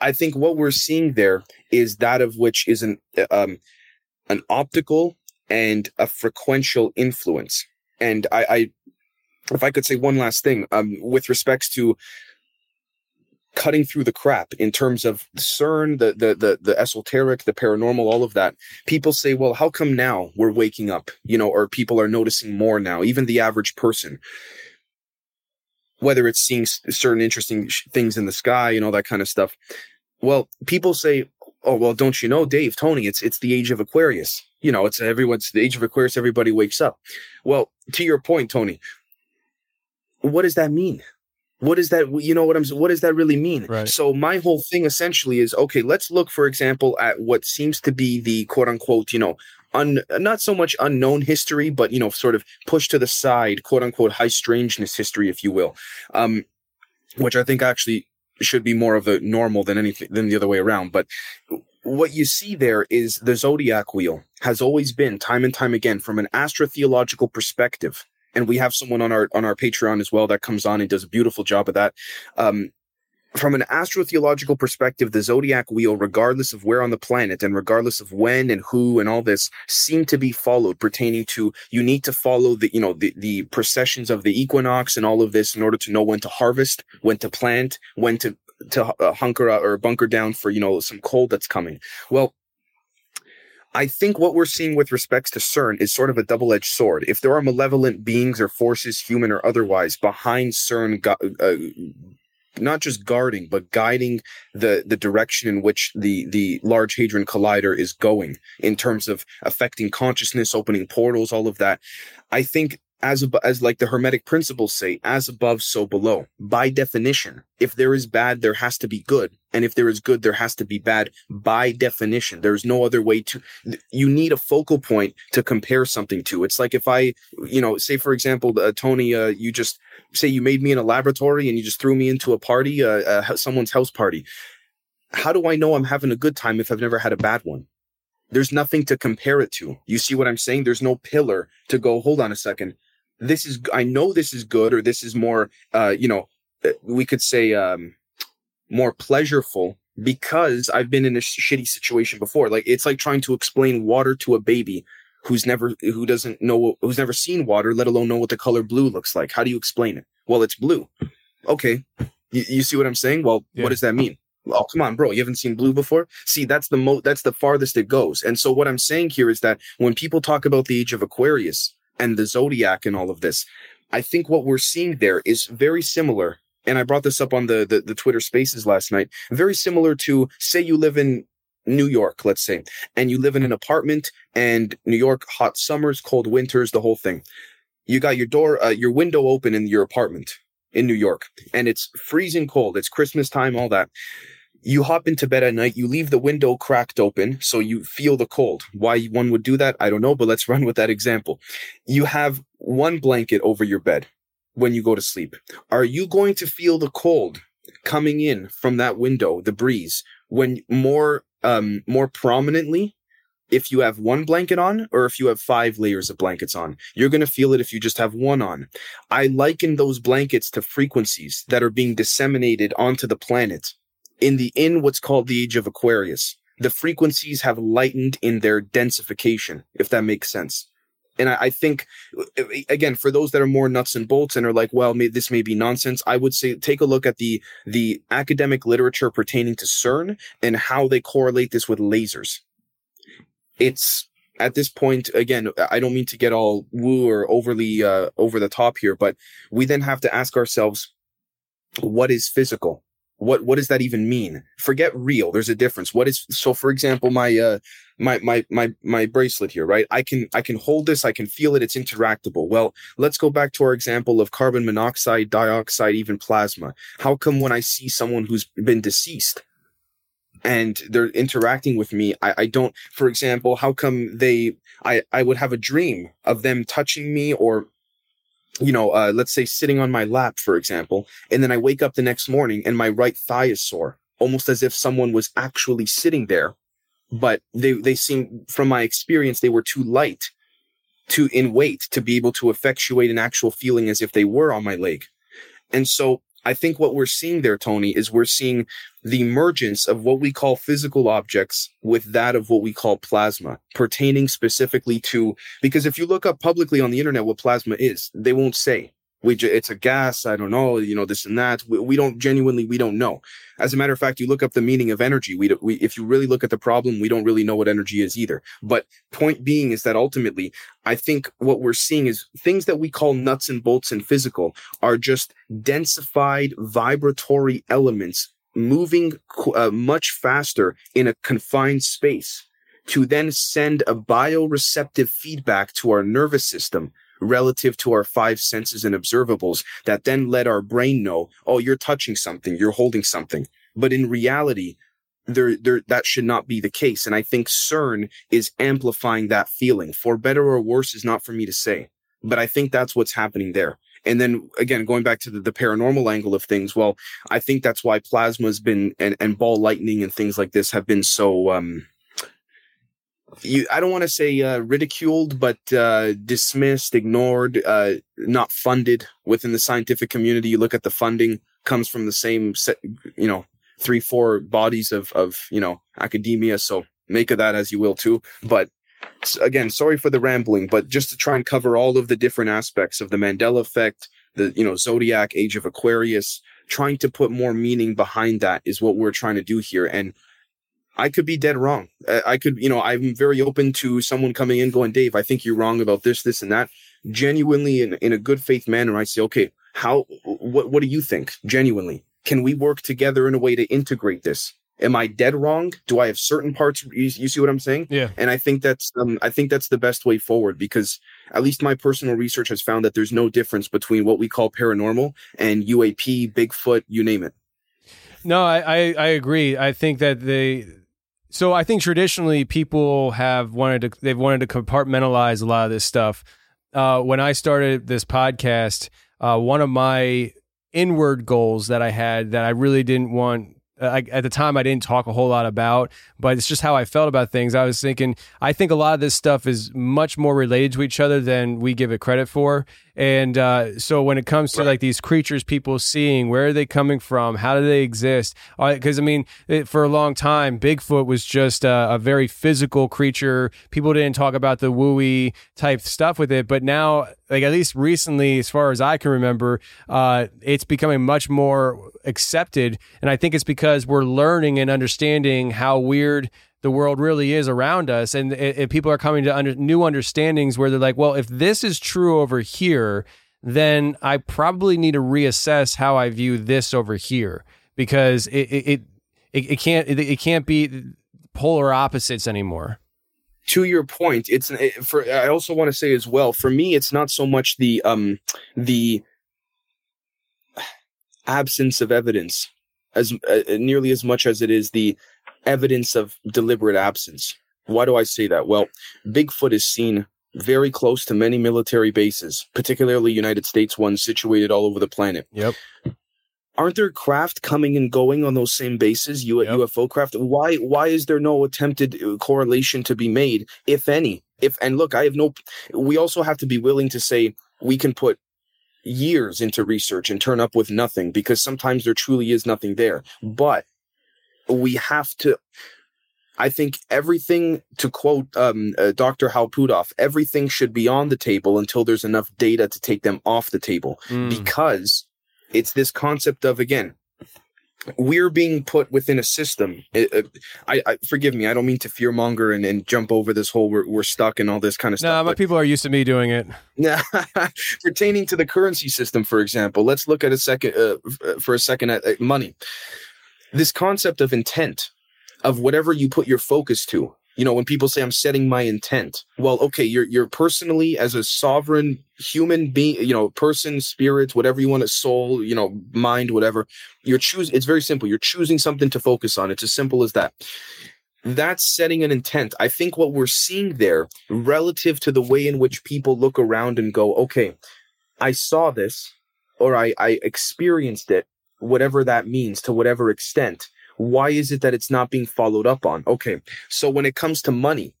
I think what we're seeing there is that of which is an, um, an optical and a frequential influence. And I, I, if I could say one last thing, um, with respects to cutting through the crap in terms of CERN, the, the, the, the esoteric, the paranormal, all of that. People say, well, how come now we're waking up, you know, or people are noticing more now, even the average person, whether it's seeing certain interesting sh- things in the sky and all that kind of stuff. Well, people say, oh, well, don't you know, Dave, Tony, it's, it's the age of Aquarius. you know, it's everyone's the age of Aquarius, everybody wakes up. Well, to your point, Tony, what does that mean? What does that, you know what I'm, what does that really mean? Right. So my whole thing essentially is, okay, let's look, for example, at what seems to be the quote unquote, you know, un, not so much unknown history, but, you know, sort of pushed to the side, quote unquote, high strangeness history, if you will. Um, which I think actually should be more of a normal than anything, than the other way around. But what you see there is the zodiac wheel has always been time and time again from an astrotheological perspective and we have someone on our on our Patreon as well that comes on and does a beautiful job of that. Um, from an astrotheological perspective, the zodiac wheel, regardless of where on the planet and regardless of when and who and all this, seem to be followed pertaining to you need to follow the, you know, the, the processions of the equinox and all of this in order to know when to harvest, when to plant, when to, to uh, hunker or bunker down for, you know, some cold that's coming. Well, I think what we're seeing with respects to CERN is sort of a double edged sword. If there are malevolent beings or forces, human or otherwise, behind CERN, uh, not just guarding, but guiding the, the direction in which the, the Large Hadron Collider is going in terms of affecting consciousness, opening portals, all of that. I think as as like the hermetic principles say as above so below. By definition if there is bad there has to be good and if there is good there has to be bad. By definition there's no other way to you need a focal point to compare something to. It's like if i you know say for example uh, tony uh, you just say you made me in a laboratory and you just threw me into a party uh, someone's house party. How do i know i'm having a good time if i've never had a bad one? There's nothing to compare it to. You see what i'm saying? There's no pillar to go hold on a second this is I know this is good or this is more uh you know uh, we could say um more pleasureful because I've been in a shitty situation before. Like it's like trying to explain water to a baby who's never who doesn't know who's never seen water, let alone know what the color blue looks like. How do you explain it? Well, it's blue. Okay. You, you see what I'm saying? Well, yeah. what does that mean? Oh, come on, bro. You haven't seen blue before? See, that's the mo that's the farthest it goes. And so what I'm saying here is that when people talk about the age of Aquarius, and the zodiac and all of this. I think what we're seeing there is very similar. And I brought this up on the, the, the Twitter spaces last night. Very similar to say you live in New York, let's say, and you live in an apartment and New York, hot summers, cold winters, the whole thing. You got your door, uh, your window open in your apartment in New York and it's freezing cold. It's Christmas time, all that you hop into bed at night, you leave the window cracked open so you feel the cold. Why one would do that, I don't know, but let's run with that example. You have one blanket over your bed when you go to sleep. Are you going to feel the cold coming in from that window, the breeze, when more, um, more prominently if you have one blanket on or if you have five layers of blankets on. You're going to feel it if you just have one on. I liken those blankets to frequencies that are being disseminated onto the planet in the in what's called the age of Aquarius, the frequencies have lightened in their densification, if that makes sense. And I, I think, again, for those that are more nuts and bolts and are like, well, may, this may be nonsense, I would say take a look at the the academic literature pertaining to CERN and how they correlate this with lasers. It's at this point, again, I don't mean to get all woo or overly uh, over the top here, but we then have to ask ourselves, what is physical? What what does that even mean? Forget real there's a difference. What is so for example my uh my my my my bracelet here right? I can i can hold this i can feel it it's interactable. Well let's go back to our example of carbon monoxide dioxide even plasma. How come when i see someone who's been deceased and they're interacting with me I, I don't for example how come they i i would have a dream of them touching me or you know, uh, let's say sitting on my lap, for example, and then I wake up the next morning and my right thigh is sore, almost as if someone was actually sitting there, but they, they seem, from my experience, they were too light to in weight to be able to effectuate an actual feeling as if they were on my leg. And so I think what we're seeing there, Tony, is we're seeing the emergence of what we call physical objects with that of what we call plasma, pertaining specifically to, because if you look up publicly on the internet what plasma is, they won't say. We it's a gas i don't know you know this and that. We, we, don't genuinely we don't know. As a matter of fact you look up the meaning of energy we, we if you really look at the problem we don't really know what energy is either. But point being is that ultimately i think what we're seeing is things that we call nuts and bolts and physical are just densified vibratory elements moving uh, much faster in a confined space to then send a bioreceptive feedback to our nervous system relative to our five senses and observables that then let our brain know, oh, you're touching something, you're holding something. But in reality, there, there, that should not be the case. And I think CERN is amplifying that feeling. For better or worse is not for me to say, but I think that's what's happening there. And then again, going back to the, the paranormal angle of things, well, I think that's why plasma has been and, and ball lightning and things like this have been so, um, you, I don't want to say uh, ridiculed, but uh, dismissed, ignored, uh, not funded within the scientific community. You look at the funding comes from the same set, you know, three, four bodies of, of, you know, academia. So make of that as you will too. But again, sorry for the rambling, but just to try and cover all of the different aspects of the Mandela effect, the, you know, Zodiac, Age of Aquarius, trying to put more meaning behind that is what we're trying to do here. And I could be dead wrong. I could, you know, I'm very open to someone coming in going, Dave, I think you're wrong about this, this, and that. Genuinely, in, in a good faith manner, I say, okay, how, what, what do you think? Genuinely, can we work together in a way to integrate this? Am I dead wrong? Do I have certain parts? You, you see what I'm saying? Yeah. And I think that's, um, I think that's the best way forward because at least my personal research has found that there's no difference between what we call paranormal and UAP, Bigfoot, you name it. No, I, I, I agree. I think that they so I think traditionally people have wanted to they've wanted to compartmentalize a lot of this stuff. Uh, when I started this podcast, uh, one of my inward goals that I had that I really didn't want Uh, I, at the time I didn't talk a whole lot about, but it's just how I felt about things. I was thinking I think a lot of this stuff is much more related to each other than we give it credit for. And uh, so when it comes to right. like these creatures people seeing, where are they coming from? How do they exist? Because uh, I mean, it, for a long time, Bigfoot was just a, a, very physical creature. People didn't talk about the wooey type stuff with it, but now, like at least recently, as far as I can remember, uh, it's becoming much more accepted. And I think it's because we're learning and understanding how weird the world really is around us and, people are coming to under, new understandings where they're like well if this is true over here then i probably need to reassess how i view this over here because it it it, it can't it, it can't be polar opposites anymore. To your point it's it, for i also want to say as well for me it's not so much the um the absence of evidence as uh, nearly as much as it is the evidence of deliberate absence. Why do I say that? Well, Bigfoot is seen very close to many military bases, particularly United States ones situated all over the planet. Yep. Aren't there craft coming and going on those same bases, U- yep. UFO craft? Why why is there no attempted uh, correlation to be made, if any? If and look, I have no we also have to be willing to say we can put years into research and turn up with nothing because sometimes there truly is nothing there. But we have to I think everything, to quote um, uh, Dr. Everything should be on the table until there's enough data to take them off the table. Mm. Because it's this concept of, again, we're being put within a system. It, uh, I, I, forgive me. I don't mean to fearmonger and, and jump over this whole we're, we're stuck and all this kind of stuff. No, my people are used to me doing it. Yeah, pertaining to the currency system, for example, let's look at a second uh, for a second at, at money this concept of intent of whatever you put your focus to. You know when people say i'm setting my intent. Well okay you're you're personally as a sovereign human being you know person spirit whatever you want to soul you know mind whatever you're choosing it's very simple. You're choosing something to focus on. It's as simple as that. That's setting an intent. I think what we're seeing there relative to the way in which people look around and go okay i saw this or i i experienced it whatever that means to whatever extent. Why is it that it's not being followed up on? Okay. So when it comes to money,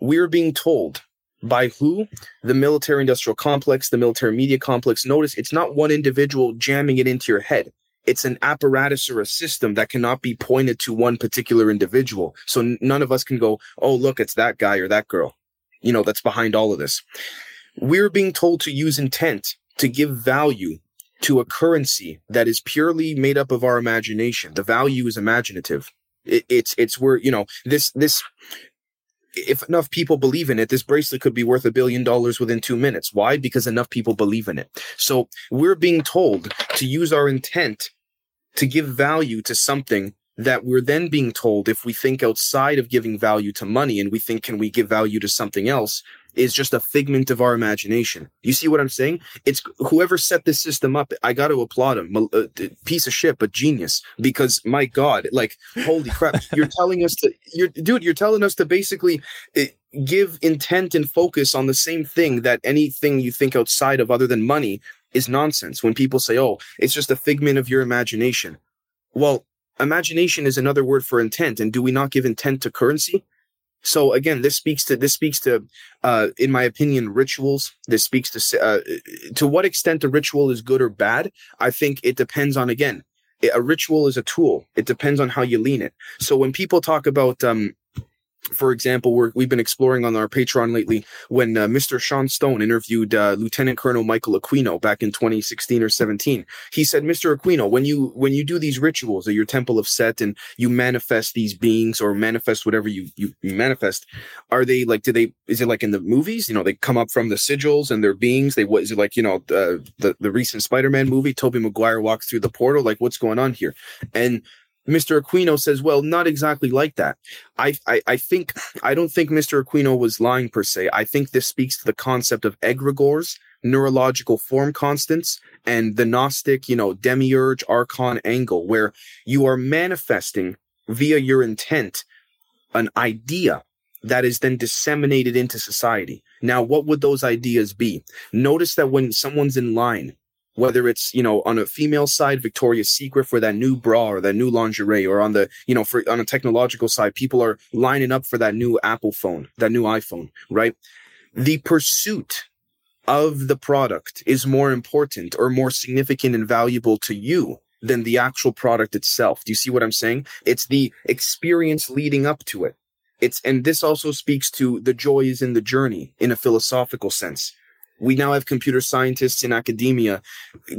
we're being told by who? The military industrial complex, the military media complex. Notice it's not one individual jamming it into your head. It's an apparatus or a system that cannot be pointed to one particular individual. So none of us can go, Oh, look, it's that guy or that girl, you know, that's behind all of this. We're being told to use intent to give value to a currency that is purely made up of our imagination. The value is imaginative. It, it's it's where you know this this. If enough people believe in it, this bracelet could be worth a billion dollars within two minutes. Why? Because enough people believe in it. So we're being told to use our intent to give value to something that we're then being told if we think outside of giving value to money and we think can we give value to something else is just a figment of our imagination. You see what I'm saying? It's whoever set this system up. I got to applaud him. A piece of shit, but genius. Because my God, like holy crap, you're telling us to, you're dude, you're telling us to basically uh, give intent and focus on the same thing that anything you think outside of other than money is nonsense. When people say, "Oh, it's just a figment of your imagination," well, imagination is another word for intent, and do we not give intent to currency? So again, this speaks to this speaks to, uh, in my opinion, rituals. This speaks to uh, to what extent a ritual is good or bad. I think it depends on again. A ritual is a tool. It depends on how you lean it. So when people talk about um, for example, we have been exploring on our Patreon lately when uh, Mr. Sean Stone interviewed uh, Lieutenant Colonel Michael Aquino back in 2016 or 17. He said, "Mr. Aquino, when you when you do these rituals at your Temple of Set and you manifest these beings or manifest whatever you, you you manifest, are they like? Do they? Is it like in the movies? You know, they come up from the sigils and they're beings. They what is it like? You know, uh, the the recent Spider-Man movie, Tobey Maguire walks through the portal. Like, what's going on here? And Mr. Aquino says, well, not exactly like that. I, I, I think, I don't think Mr. Aquino was lying per se. I think this speaks to the concept of egregores, neurological form constants, and the Gnostic, you know, demiurge archon angle, where you are manifesting via your intent an idea that is then disseminated into society. Now, what would those ideas be? Notice that when someone's in line whether it's you know on a female side victoria's secret for that new bra or that new lingerie or on the you know for on a technological side people are lining up for that new apple phone that new iphone right? The pursuit of the product is more important or more significant and valuable to you than the actual product itself. Do you see what i'm saying? It's the experience leading up to it. It's and this also speaks to the joy is in the journey in a philosophical sense we now have computer scientists in academia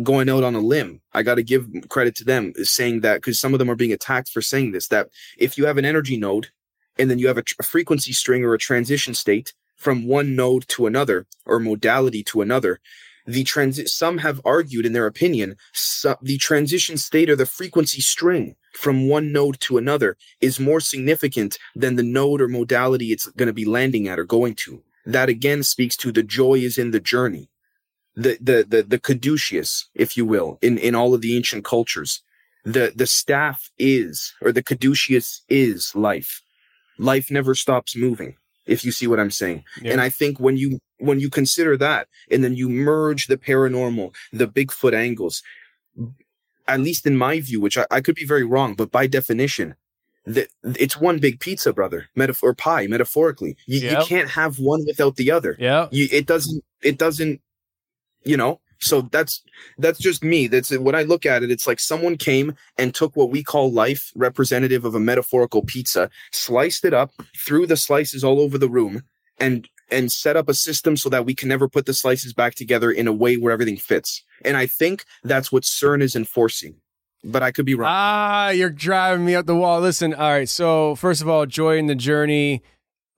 going out on a limb. I got to give credit to them saying that because some of them are being attacked for saying this, that if you have an energy node and then you have a, a frequency string or a transition state from one node to another or modality to another, the transit, some have argued in their opinion, so the transition state or the frequency string from one node to another is more significant than the node or modality it's going to be landing at or going to that again speaks to the joy is in the journey. The, the, the, the caduceus, if you will, in, in all of the ancient cultures. The, the staff is, or the caduceus is life. Life never stops moving, if you see what I'm saying. Yeah. And I think when you, when you consider that and then you merge the paranormal, the Bigfoot angles, at least in my view, which I, I could be very wrong, but by definition, it's one big pizza, brother. Metaphor pie, metaphorically. You, yep. you can't have one without the other. Yeah. it doesn't. It doesn't. You know. So that's that's just me. That's when I look at it. It's like someone came and took what we call life, representative of a metaphorical pizza, sliced it up, threw the slices all over the room, and and set up a system so that we can never put the slices back together in a way where everything fits. And I think that's what CERN is enforcing but I could be wrong. Ah, you're driving me up the wall. Listen, all right. So first of all, joy in the journey.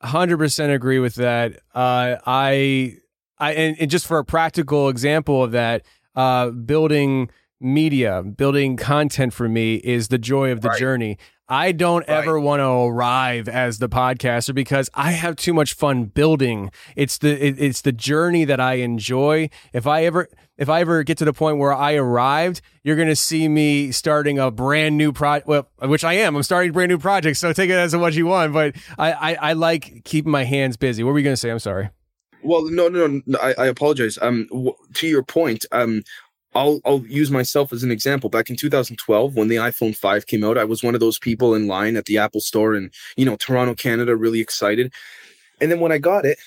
Hundred percent agree with that. Uh, I, I, and, and, just for a practical example of that, uh, building media, building content for me is the joy of the right. journey. I don't right. ever want to arrive as the podcaster because I have too much fun building. It's the it, it's the journey that I enjoy. If I ever if I ever get to the point where I arrived, you're going to see me starting a brand new project. Well, which I am. I'm starting a brand new project. So take it as what you want. But I I, I like keeping my hands busy. What were you going to say? I'm sorry. Well, no, no, no. I, I apologize. Um, w- to your point, um, I'll I'll use myself as an example. Back in 2012, when the iPhone 5 came out, I was one of those people in line at the Apple Store in you know Toronto, Canada, really excited. And then when I got it,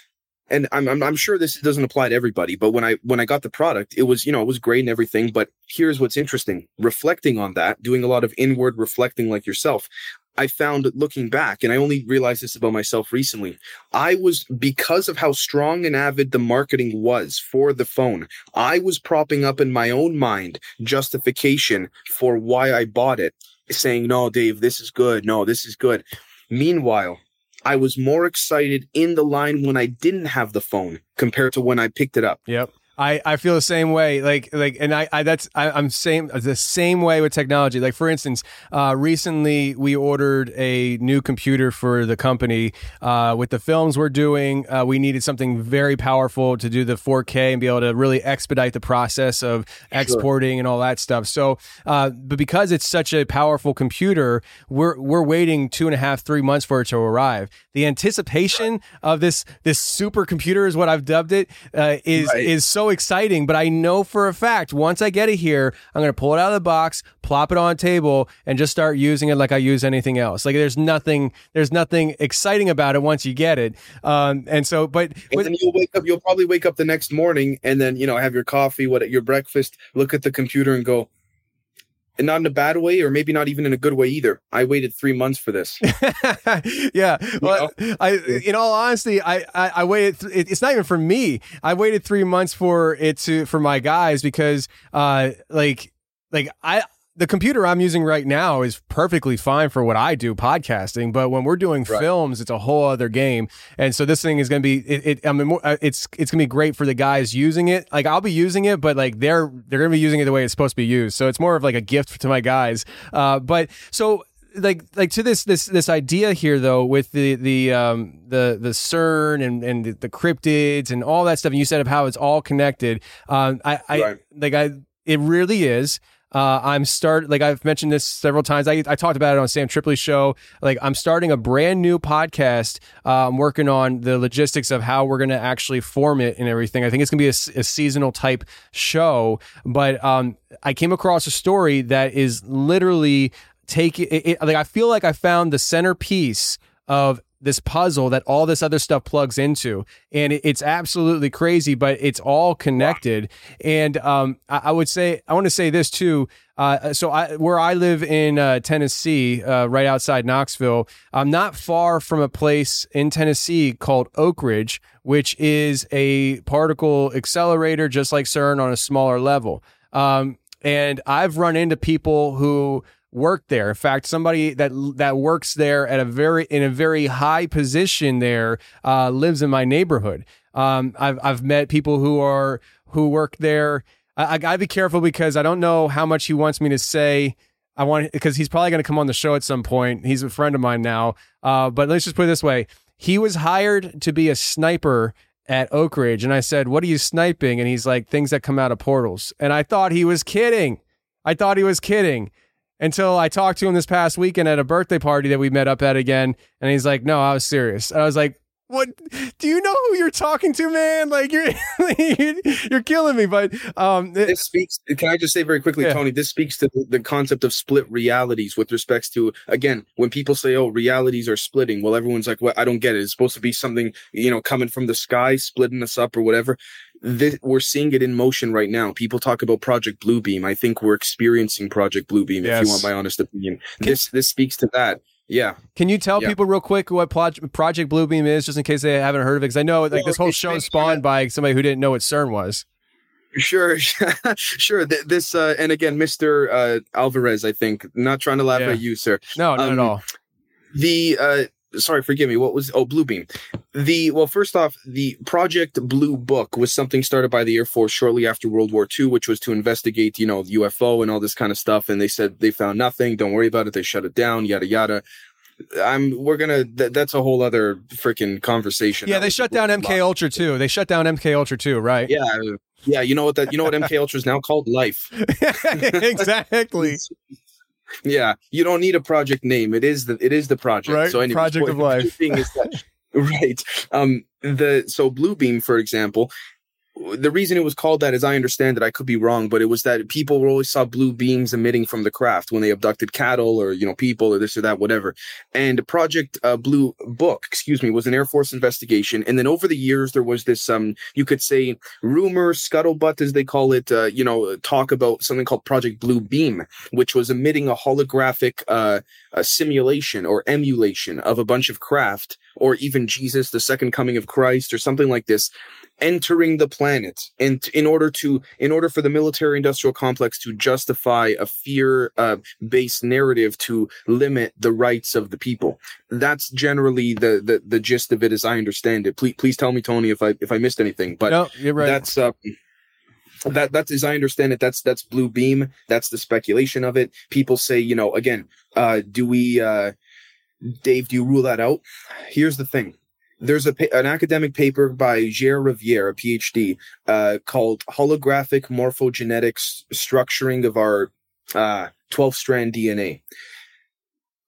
and I'm, I'm I'm sure this doesn't apply to everybody, but when I when I got the product, it was you know it was great and everything. But here's what's interesting: reflecting on that, doing a lot of inward reflecting, like yourself. I found looking back, and I only realized this about myself recently. I was, because of how strong and avid the marketing was for the phone, I was propping up in my own mind justification for why I bought it, saying, no, Dave, this is good. No, this is good. Meanwhile, I was more excited in the line when I didn't have the phone compared to when I picked it up. Yep. I, I feel the same way. Like like, and I, I that's I, I'm same the same way with technology. Like for instance, uh, recently we ordered a new computer for the company. Uh, with the films we're doing, uh, we needed something very powerful to do the 4K and be able to really expedite the process of exporting and all that stuff. So, uh, but because it's such a powerful computer, we're we're waiting two and a half, three months for it to arrive. The anticipation of this this supercomputer is what I've dubbed it uh, is Right. is so exciting. But I know for a fact once I get it here, I'm going to pull it out of the box, plop it on a table, and just start using it like I use anything else. Like there's nothing there's nothing exciting about it once you get it. Um, and so, but with, then you'll wake up. You'll probably wake up the next morning, and then you know have your coffee, what your breakfast, look at the computer, and go. And not in a bad way, or maybe not even in a good way either. I waited three months for this. yeah. Well, I, in all honesty, I, I, I waited. Th- it's not even for me. I waited three months for it to for my guys because, uh, like, like I. The computer I'm using right now is perfectly fine for what I do podcasting, but when we're doing Right. films, it's a whole other game. And so this thing is going to be it, it I mean uh, it's it's going to be great for the guys using it. Like I'll be using it, but like they're they're going to be using it the way it's supposed to be used. So it's more of like a gift to my guys. Uh but so like like to this this this idea here though with the the um the the CERN and and the, the cryptids and all that stuff and you said of how it's all connected um I I Right. like I it really is uh, I'm start like I've mentioned this several times. I, I talked about it on Sam Tripoli's show. Like I'm starting a brand new podcast. Uh, I'm working on the logistics of how we're going to actually form it and everything. I think it's going to be a seasonal type show. But um, I came across a story that is literally taking. It, like I feel like I found the centerpiece of this puzzle that all this other stuff plugs into. And it's absolutely crazy but it's all connected. And um, I, I would say i want to say this too uh, so I, where i live in uh, tennessee uh, right outside knoxville i'm not far from a place in tennessee called oak ridge which is a particle accelerator just like cern on a smaller level. Um, and i've run into people who work there. In fact, somebody that that works there at a very in a very high position there uh, lives in my neighborhood. Um, I've I've met people who are who work there. I, I gotta be careful because I don't know how much he wants me to say. I want because he's probably going to come on the show at some point. He's a friend of mine now. Uh, but let's just put it this way: he was hired to be a sniper at Oak Ridge, and I said, "What are you sniping?" And he's like, "Things that come out of portals." And I thought he was kidding. I thought he was kidding until I talked to him this past weekend at a birthday party that we met up at again, and he's like, "No, I was serious." And I was like, "What? Do you know who you're talking to, man? Like you're you're killing me." But um, it- This speaks. Can I just say very quickly, Yeah. Tony? This speaks to the, the concept of split realities with respects to again when people say, "Oh, realities are splitting." Well, everyone's like, "Well, I don't get it. It's supposed to be something you know coming from the sky, splitting us up, or whatever." This, we're seeing it in motion right now. People talk about Project Bluebeam. I think we're experiencing Project Bluebeam. If you want my honest opinion, this this speaks to that. Yeah. Can you tell Yeah. people real quick what Proj- Project Bluebeam is, just in case they haven't heard of it? Because I know like Well, this whole show is spawned by somebody who didn't know what CERN was. Sure, sure. This uh, and again, Mister uh, Alvarez. I think not trying to laugh Yeah. at you, sir. No, not Um, at all. the uh sorry forgive me what was oh bluebeam the well first off the project blue book was something started by the air force shortly after world war ii which was to investigate you know ufo and all this kind of stuff and they said they found nothing don't worry about it they shut it down yada yada i'm we're gonna th- that's a whole other freaking conversation Yeah, they shut down. MK Ultra too. They shut down MK Ultra too, right? yeah yeah you know what that you know what mk ultra is now called life exactly. Yeah you don't need a project name it is the it is the project Right, so anyway Project of life. thing is that right um the so bluebeam for example the reason it was called that, as I understand it, I could be wrong, but it was that people always saw blue beams emitting from the craft when they abducted cattle or you know people or this or that, whatever. And Project uh, Blue Book, excuse me, was an Air Force investigation. And then over the years, there was this, um, you could say, rumor, scuttlebutt, as they call it, uh, you know, talk about something called Project Blue Beam, which was emitting a holographic uh, a simulation or emulation of a bunch of craft, or even Jesus, the second coming of Christ, or something like this entering the planet and in order to in order for the military industrial complex to justify a fear uh, based narrative to limit the rights of the people that's generally the, the the gist of it as i understand it please please tell me tony if i if i missed anything but no, you're right. that's uh, that that's as I understand it, that's that's Blue Beam. That's the speculation of it. People say, you know, again, uh, do we, uh, Dave, do you rule that out? Here's the thing. There's a an academic paper by Gere Riviere, a PhD, uh, called "Holographic Morphogenetics: Structuring of Our uh, 12 Strand DNA."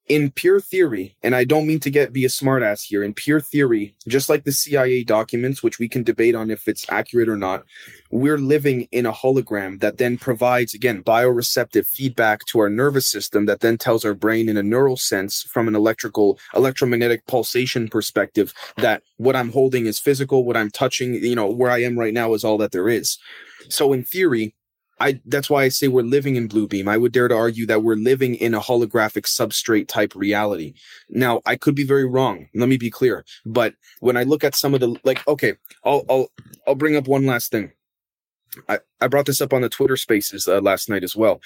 In pure theory, and I don't mean to get be a smartass here, in pure theory, just like the CIA documents, which we can debate on if it's accurate or not, we're living in a hologram that then provides, again, bioreceptive feedback to our nervous system that then tells our brain in a neural sense from an electrical, electromagnetic pulsation perspective that what I'm holding is physical, what I'm touching, you know, where I am right now is all that there is. So in theory, I that's why I say we're living in blue beam. I would dare to argue that we're living in a holographic substrate type reality. Now, I could be very wrong. Let me be clear. But when I look at some of the like, okay, I'll I'll I'll bring up one last thing. I, I brought this up on the Twitter Spaces uh, last night as well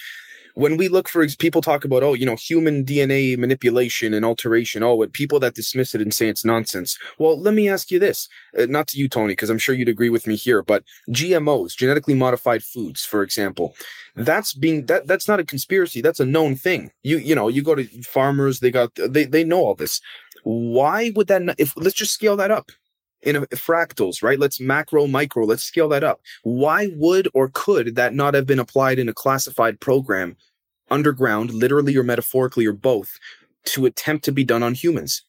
when we look for people talk about oh you know human dna manipulation and alteration oh and people that dismiss it and say it's nonsense. Well let me ask you this uh, not to you tony because i'm sure you'd agree with me here but gmos genetically modified foods for example that's being that that's not a conspiracy that's a known thing. You you know you go to farmers they got they they know all this. Why would that not, if let's just scale that up in a, fractals, right? Let's macro, micro, let's scale that up. Why would or could that not have been applied in a classified program underground, literally or metaphorically or both, to attempt to be done on humans?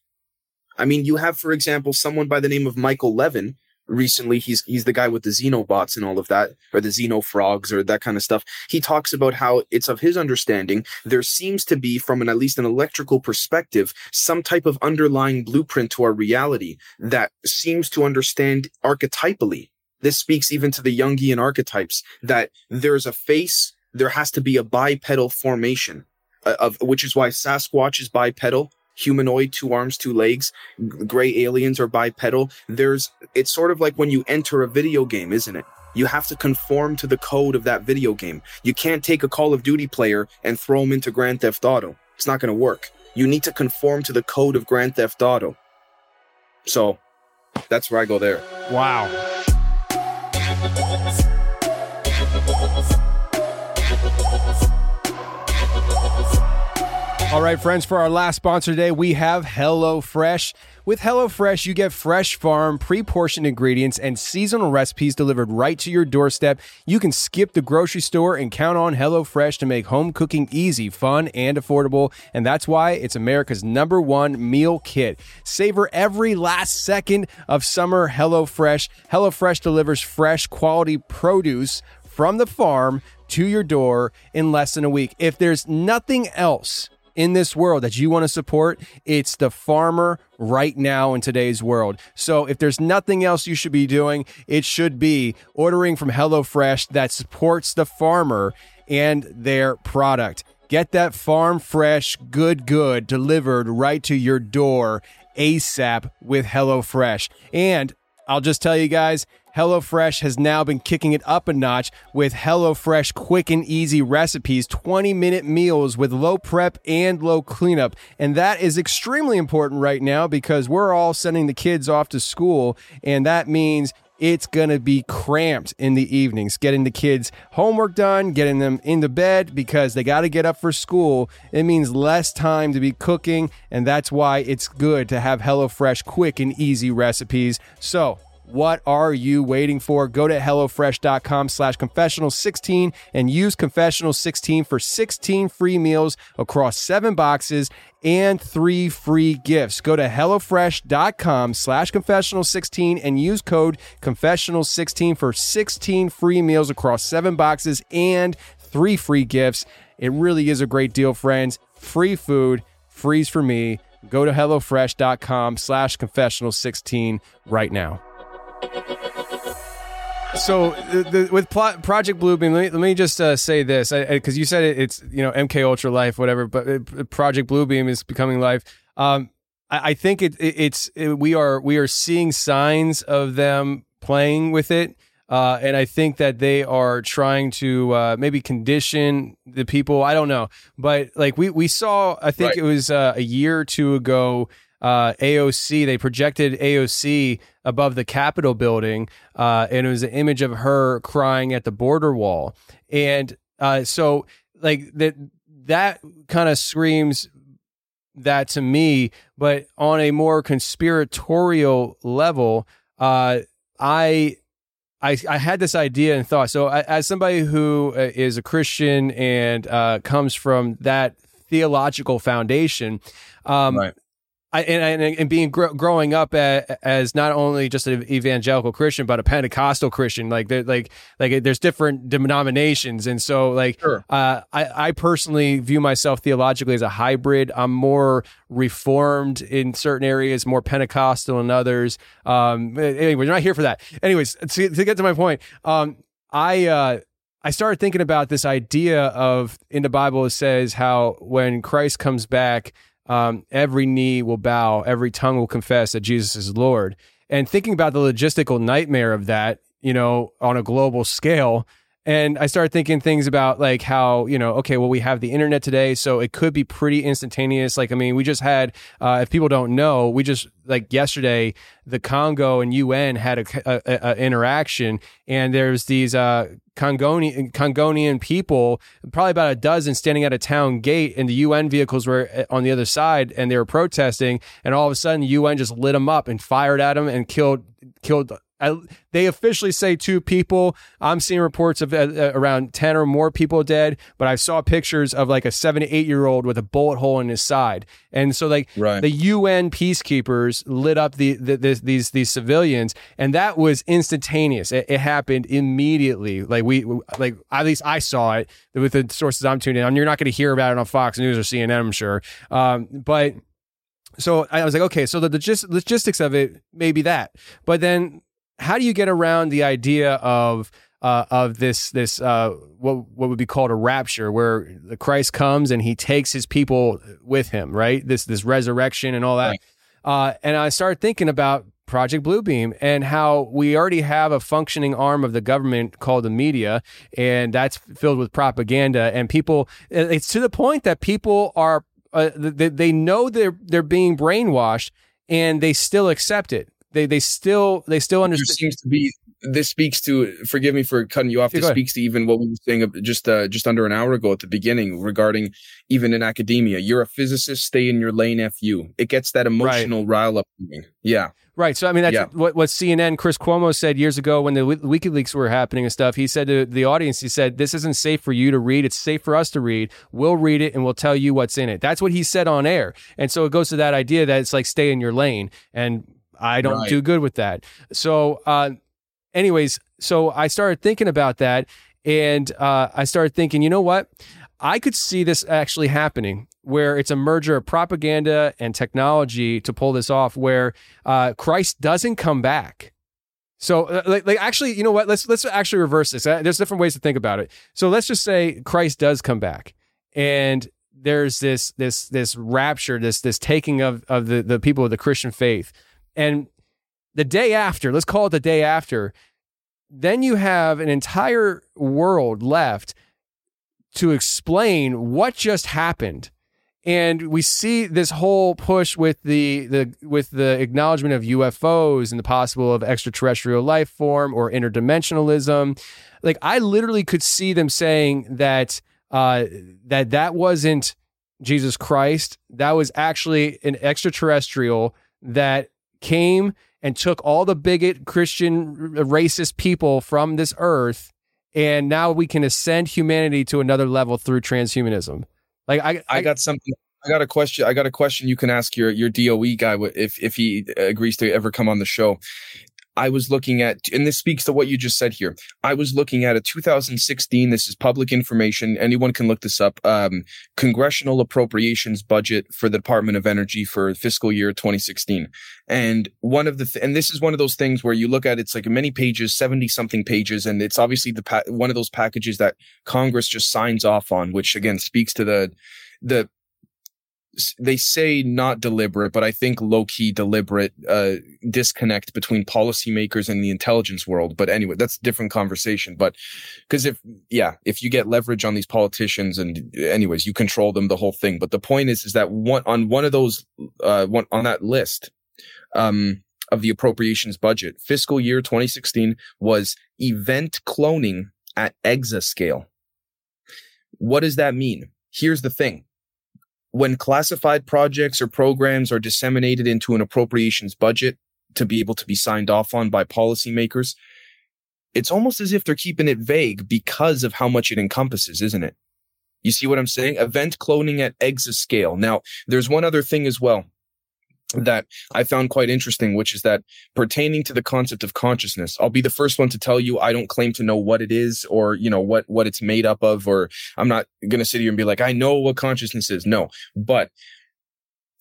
I mean, you have, for example, someone by the name of Michael Levin. Recently, he's he's the guy with the xenobots and all of that, or the xenofrogs, or that kind of stuff. He talks about how it's of his understanding there seems to be, from an at least an electrical perspective, some type of underlying blueprint to our reality that seems to understand archetypally. This speaks even to the Jungian archetypes that there's a face, there has to be a bipedal formation, uh, of which is why Sasquatch is bipedal humanoid, two arms, two legs. Gray aliens are bipedal. There's, it's sort of like when you enter a video game, isn't it? You have to conform to the code of that video game. You can't take a Call of Duty player and throw him into Grand Theft Auto. It's not going to work. You need to conform to the code of Grand Theft Auto. So that's where I go there. Wow. All right, friends, for our last sponsor today, we have HelloFresh. With HelloFresh, you get fresh farm, pre portioned ingredients, and seasonal recipes delivered right to your doorstep. You can skip the grocery store and count on HelloFresh to make home cooking easy, fun, and affordable. And that's why it's America's number one meal kit. Savor every last second of summer HelloFresh. HelloFresh delivers fresh, quality produce from the farm to your door in less than a week. If there's nothing else, in this world that you want to support, it's the farmer right now in today's world. So if there's nothing else you should be doing, it should be ordering from HelloFresh that supports the farmer and their product. Get that farm fresh, good, good delivered right to your door ASAP with HelloFresh. And I'll just tell you guys, HelloFresh has now been kicking it up a notch with HelloFresh quick and easy recipes, 20 minute meals with low prep and low cleanup. And that is extremely important right now because we're all sending the kids off to school, and that means it's going to be cramped in the evenings, getting the kids' homework done, getting them into bed because they got to get up for school. It means less time to be cooking, and that's why it's good to have HelloFresh quick and easy recipes. So, what are you waiting for? Go to HelloFresh.com slash confessional16 and use confessional16 for 16 free meals across seven boxes and three free gifts. Go to HelloFresh.com slash confessional16 and use code confessional16 for 16 free meals across seven boxes and three free gifts. It really is a great deal, friends. Free food, freeze for me. Go to HelloFresh.com slash confessional16 right now. So the, the, with plot, Project Bluebeam, let me, let me just uh, say this because you said it, it's you know MK Ultra Life, whatever, but it, Project Bluebeam is becoming life. Um, I, I, think it, it's we are we are seeing signs of them playing with it. Uh, and I think that they are trying to uh, maybe condition the people. I don't know, but like we we saw, I think Right. it was uh, a year or two ago. Uh, AOC. They projected AOC above the Capitol building, uh, and it was an image of her crying at the border wall. And uh, so, like that, that kind of screams that to me. But on a more conspiratorial level, uh, I I, I had this idea and thought. So, as somebody who uh, a Christian and uh, comes from that theological foundation, um, Right. I, and, and, and being gr- growing up as not only just an evangelical Christian but a Pentecostal Christian, like there, like like there's different denominations, and so like Sure. uh, I I personally view myself theologically as a hybrid. I'm more reformed in certain areas, more Pentecostal in others. Um, anyway, we're not here for that. Anyways, to, to get to my point, um, I uh, I started thinking about this idea of in the Bible it says how when Christ comes back, um, every knee will bow, every tongue will confess that Jesus is Lord. And thinking about the logistical nightmare of that, you know, on a global scale. And I started thinking things about like how, you know, okay, well, we have the internet today, so it could be pretty instantaneous. Like, I mean, we just had, uh, if people don't know, we just, like yesterday, the Congo and UN had a, a, a- interaction, and there's these uh, Congonian, Congonian people, probably about a dozen, standing at a town gate, and the UN vehicles were uh, on the other side, and they were protesting, and all of a sudden, the UN just lit them up and fired at them and killed killed. I, they officially say two people. I'm seeing reports of uh, uh, around 10 or more people dead, but I saw pictures of like a seven to eight year old with a bullet hole in his side. And so, like, Right. the UN peacekeepers lit up the, the, this these these civilians, and that was instantaneous. It, it happened immediately. Like we, like at least I saw it with the sources I'm tuning in on. You're not going to hear about it on Fox News or CNN, I'm sure. Um, but so I was like, okay, so the logis- logistics of it may be that, but then how do you get around the idea of uh, of this this uh, what what would be called a rapture, where the Christ comes and he takes his people with him, right? This this resurrection and all that. Uh, and I started thinking about Project Bluebeam and how we already have a functioning arm of the government called the media, and that's filled with propaganda. And people, it's to the point that people are uh, they, they know they're they're being brainwashed, and they still accept it. They they still they still there understand. seems to be this speaks to forgive me for cutting you off Yeah, this speaks to even what we were saying just uh, just under an hour ago at the beginning regarding even in academia you're a physicist stay in your lane fu it gets that emotional rile up yeah Right. So I mean, that's Yeah. what what CNN Chris Cuomo said years ago when the WikiLeaks were happening and stuff. He said to the audience, he said, "This isn't safe for you to read. It's safe for us to read. We'll read it and we'll tell you what's in it." That's what he said on air. And so it goes to that idea that it's like stay in your lane, and I don't Right. do good with that. So, uh, anyways, so I started thinking about that, and uh, I started thinking, you know what? I could see this actually happening where it's a merger of propaganda and technology to pull this off, where uh, Christ doesn't come back. So, uh, like, like, actually, you know what? Let's let's actually reverse this. Uh, There's different ways to think about it. So, let's just say Christ does come back, and there's this this this rapture, this this taking of of the the people of the Christian faith, and the day after, let's call it the day after, then you have an entire world left to explain what just happened. And we see this whole push with the the with the acknowledgement of UFOs and the possible of extraterrestrial life form or interdimensionalism. Like i literally could see them saying that uh that that wasn't Jesus Christ. That was actually an extraterrestrial that came and took all the bigot Christian racist people from this earth and now we can ascend humanity to another level through transhumanism. Like I, i got something i got a question i got a question you can ask your your doe guy if if he agrees to ever come on the show I was looking at, and this speaks to what you just said here. I was looking at a 2016. This is public information. Anyone can look this up. Um, congressional appropriations budget for the Department of Energy for fiscal year 2016. And one of the, th- and this is one of those things where you look at it's like many pages, 70 something pages, and it's obviously the pa- one of those packages that Congress just signs off on, which again speaks to the the they say not deliberate, but I think low key deliberate uh, disconnect between policymakers and the intelligence world. But anyway, that's a different conversation. But because if yeah, if you get leverage on these politicians and anyways, you control them, the whole thing. But the point is, is that one on one of those uh, one on that list um, of the appropriations budget, fiscal year 2016 was event cloning at exascale. What does that mean? Here's the thing. When classified projects or programs are disseminated into an appropriations budget to be able to be signed off on by policymakers, it's almost as if they're keeping it vague because of how much it encompasses, isn't it? You see what I'm saying? Event cloning at exascale. Now, there's one other thing as well that I found quite interesting, which is that pertaining to the concept of consciousness, I'll be the first one to tell you I don't claim to know what it is or, you know, what, what it's made up of, or I'm not going to sit here and be like, I know what consciousness is. No, but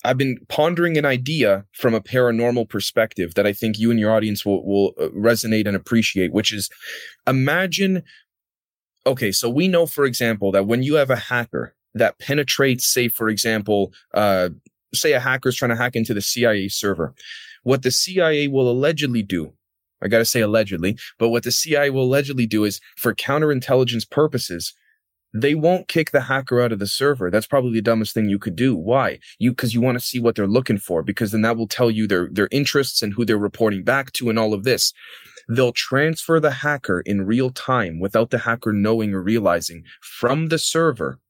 I've been pondering an idea from a paranormal perspective that I think you and your audience will, will uh, resonate and appreciate, which is imagine, okay, so we know, for example, that when you have a hacker that penetrates, say, for example, uh, say a hacker is trying to hack into the CIA server. What the CIA will allegedly do, I got to say allegedly, but what the CIA will allegedly do is for counterintelligence purposes, they won't kick the hacker out of the server. That's probably the dumbest thing you could do. Why? You, cause you want to see what they're looking for because then that will tell you their, their interests and who they're reporting back to and all of this. They'll transfer the hacker in real time without the hacker knowing or realizing from the server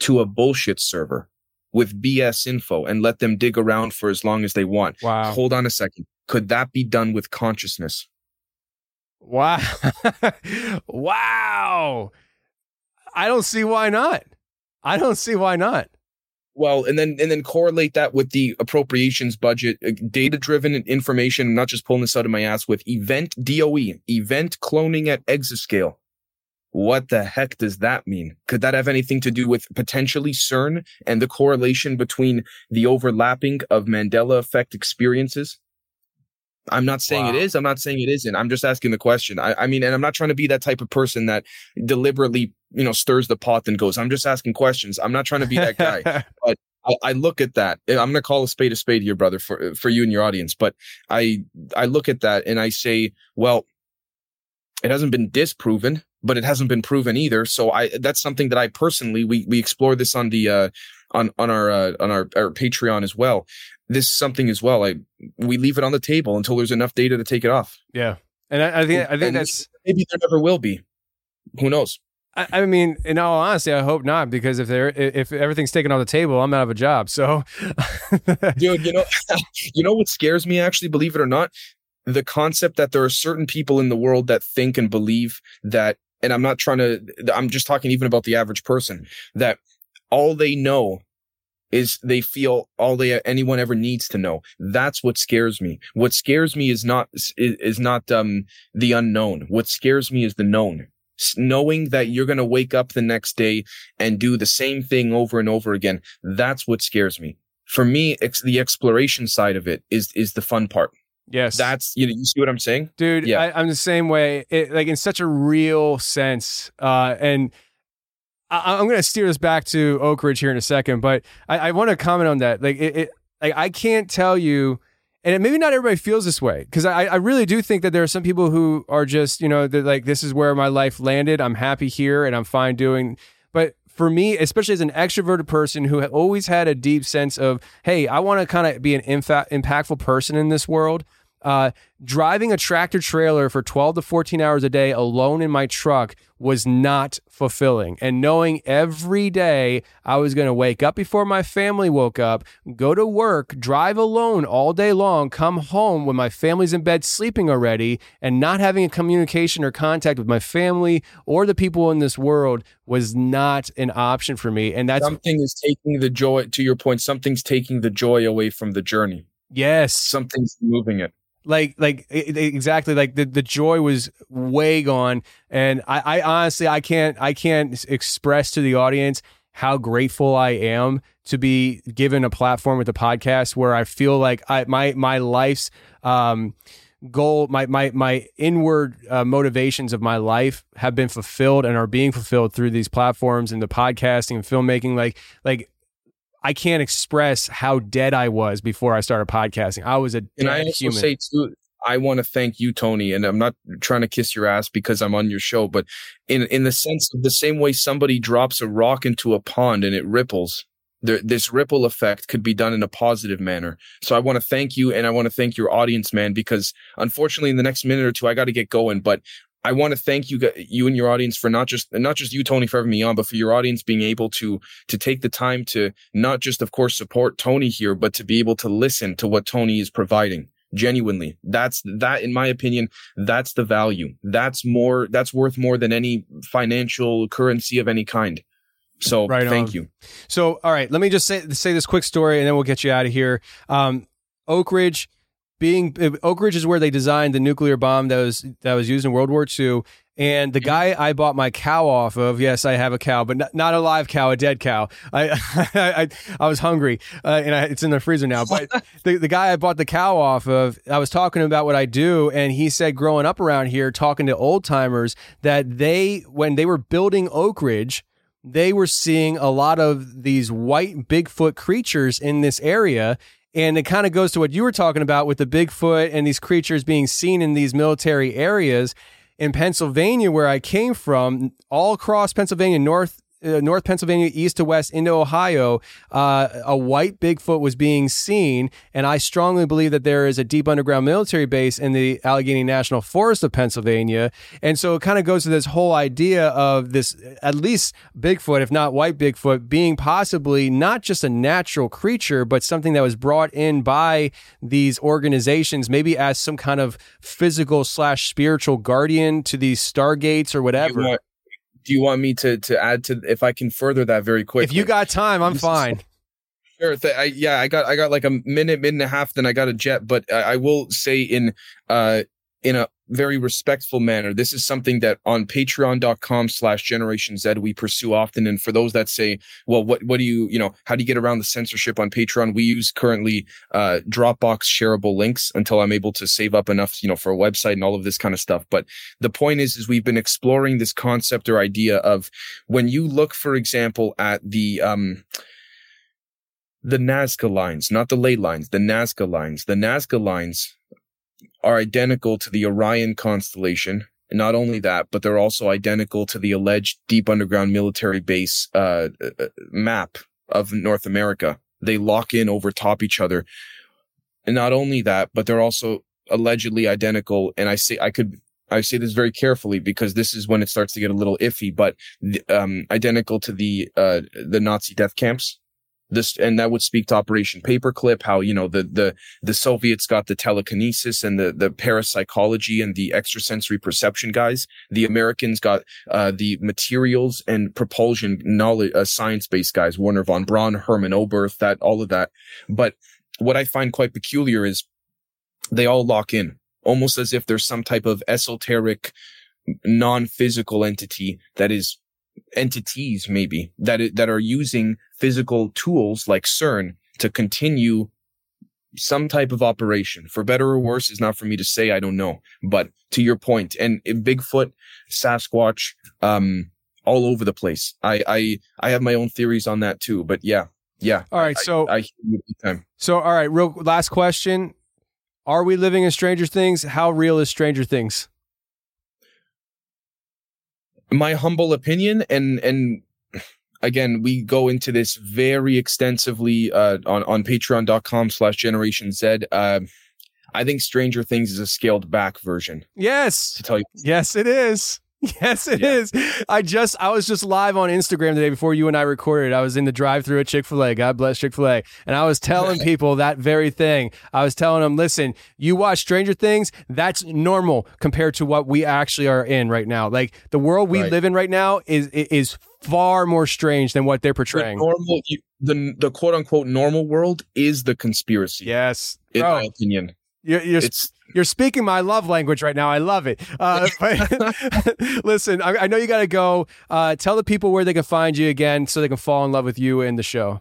to a bullshit server with BS info and let them dig around for as long as they want. Wow. Hold on a second. Could that be done with consciousness? Wow. wow. I don't see why not. I don't see why not. Well, and then and then correlate that with the appropriations budget, uh, data driven information. I'm not just pulling this out of my ass with event DOE, event cloning at exascale. What the heck does that mean? Could that have anything to do with potentially CERN and the correlation between the overlapping of Mandela effect experiences? I'm not saying it Wow. is. I'm not saying it isn't. I'm just asking the question. I, I mean, and I'm not trying to be that type of person that deliberately, you know, stirs the pot and goes, I'm just asking questions. I'm not trying to be that guy. But I, I look at that. I'm going to call a spade a spade here, brother, for for you and your audience. But I I look at that and I say, well, it hasn't been disproven, but it hasn't been proven either. So I that's something that I personally we we explore this on the uh on on our uh, on our, our Patreon as well. This is something as well. I we leave it on the table until there's enough data to take it off. yeah. And I, I think I think And that's maybe there never will be. Who knows? I, I mean, in all honesty, I hope not because if there if everything's taken off the table, I'm out of a job. So dude you know you know what scares me actually believe it or not the concept that there are certain people in the world that think and believe that and i'm not trying to i'm just talking even about the average person that all they know is they feel all they anyone ever needs to know. That's what scares me. What scares me is not is, not um the unknown. What scares me is the known. Knowing that you're going to wake up the next day and do the same thing over and over again that's what scares me. For me ex- the exploration side of it is is the fun part yes, that's you know you see what i'm saying? Dude Yeah. I, i'm the same way. It, like in such a real sense uh and I, i'm gonna steer this back to oak ridge here in a second but i, I want to comment on that. Like it, it like i can't tell you and maybe not everybody feels this way because I, I really do think that there are some people who are just you know like this is where my life landed. I'm happy here and i'm fine doing for me especially as an extroverted person who always had a deep sense of hey i want to kind of be an infa- impactful person in this world uh, driving a tractor trailer for 12 to 14 hours a day alone in my truck was not fulfilling. And knowing every day I was going to wake up before my family woke up, go to work, drive alone all day long, come home when my family's in bed sleeping already, and not having a communication or contact with my family or the people in this world was not an option for me. And that's, something is taking the joy to your point something's taking the joy away from the journey yes. something's moving it like like exactly like the, the joy was way gone. And I, I honestly i can't i can't express to the audience how grateful i am to be given a platform with the podcast where i feel like i my my life's um goal my my my inward uh, motivations of my life have been fulfilled and are being fulfilled through these platforms and the podcasting and filmmaking. Like like I can't express how dead I was before I started podcasting. I was a And I also human. say too, I want to thank you, Tony, and I'm not trying to kiss your ass because I'm on your show, but in in the sense of the same way somebody drops a rock into a pond and it ripples, there, this ripple effect could be done in a positive manner. So I want to thank you, and I want to thank your audience, man, because unfortunately, in the next minute or two, I got to get going, but. I want to thank you, you and your audience for not just, not just you, Tony, for having me on, but for your audience being able to, to take the time to not just, of course, support Tony here, but to be able to listen to what Tony is providing genuinely that's that in my opinion that's the value that's more that's worth more than any financial currency of any kind so Right thank on. you So, all right, let me just say say this quick story, and then we'll get you out of here. Um, Oak Ridge, being uh, Oak Ridge is where they designed the nuclear bomb that was that was used in World War II. And the guy I bought my cow off of, yes, I have a cow, but not, not a live cow, a dead cow. I I, I was hungry, uh, and I, it's in the freezer now. But the, the guy I bought the cow off of, I was talking about what I do, and he said, growing up around here, talking to old timers, that they when they were building Oak Ridge, they were seeing a lot of these white Bigfoot creatures in this area. And it kind of goes to what you were talking about with the Bigfoot and these creatures being seen in these military areas. In Pennsylvania, where I came from, all across Pennsylvania, north uh, North Pennsylvania, east to west into Ohio, uh, a white Bigfoot was being seen. And I strongly believe that there is a deep underground military base in the Allegheny National Forest of Pennsylvania. And so it kind of goes to this whole idea of this, at least Bigfoot, if not white Bigfoot, being possibly not just a natural creature, but something that was brought in by these organizations, maybe as some kind of physical slash spiritual guardian to these stargates or whatever. you, want, do you want me to to add to if i can further that very quickly If you got time, I'm fine. Sure. Th- I, yeah, I got I got like a minute, minute and a half. Then I got a jet. But I, I will say in uh in a very respectful manner, this is something that on patreon.com slash generation Z we pursue often. And for those that say, well, what what do you, you know, how do you get around the censorship on Patreon? We use currently uh Dropbox shareable links until I'm able to save up enough, you know, for a website and all of this kind of stuff. But the point is, is we've been exploring this concept or idea of when you look, for example, at the um the Nazca lines, not the ley lines, the Nazca lines. The Nazca lines are identical to the Orion constellation. And not only that, but they're also identical to the alleged deep underground military base uh, uh, map of North America. They lock in over top each other. And not only that, but they're also allegedly identical. And I say I could I say this very carefully because this is when it starts to get a little iffy, but um, identical to the uh, the Nazi death camps this and that would speak to operation paperclip how you know the the the soviets got the telekinesis and the the parapsychology and the extrasensory perception guys. The americans got uh the materials and propulsion knowledge uh, science based guys wernher von braun hermann oberth that all of that. But what i find quite peculiar is they all lock in almost as if there's some type of esoteric non-physical entity that is entities maybe that that are using physical tools like CERN to continue some type of operation. For better or worse is not for me to say I don't know. But to your point and Bigfoot Sasquatch um all over the place. I I I have my own theories on that too but yeah yeah. All right, I- so I, I hear you big time. So all right, real last question: Are we living in Stranger Things? How real is Stranger Things? My humble opinion and and again we go into this very extensively uh on on patreon.com slash generation z. Uh, i think stranger things is a scaled back version. Yes, to tell you yes, it is. Yes, it is. I just I was just live on Instagram the day before you and I recorded. I was in the drive-through at Chick Fil A. God bless Chick Fil A, and I was telling people that very thing. I was telling them, listen, you watch Stranger Things, that's normal compared to what we actually are in right now. Like the world we Right. live in right now is is far more strange than what they're the portraying. normal you, the the quote unquote normal world is the conspiracy Yes, in Bro, my opinion you're, you're You're speaking my love language right now. I love it. Uh, but listen, I, I know you got to go. Uh, tell the people where they can find you again so they can fall in love with you and the show.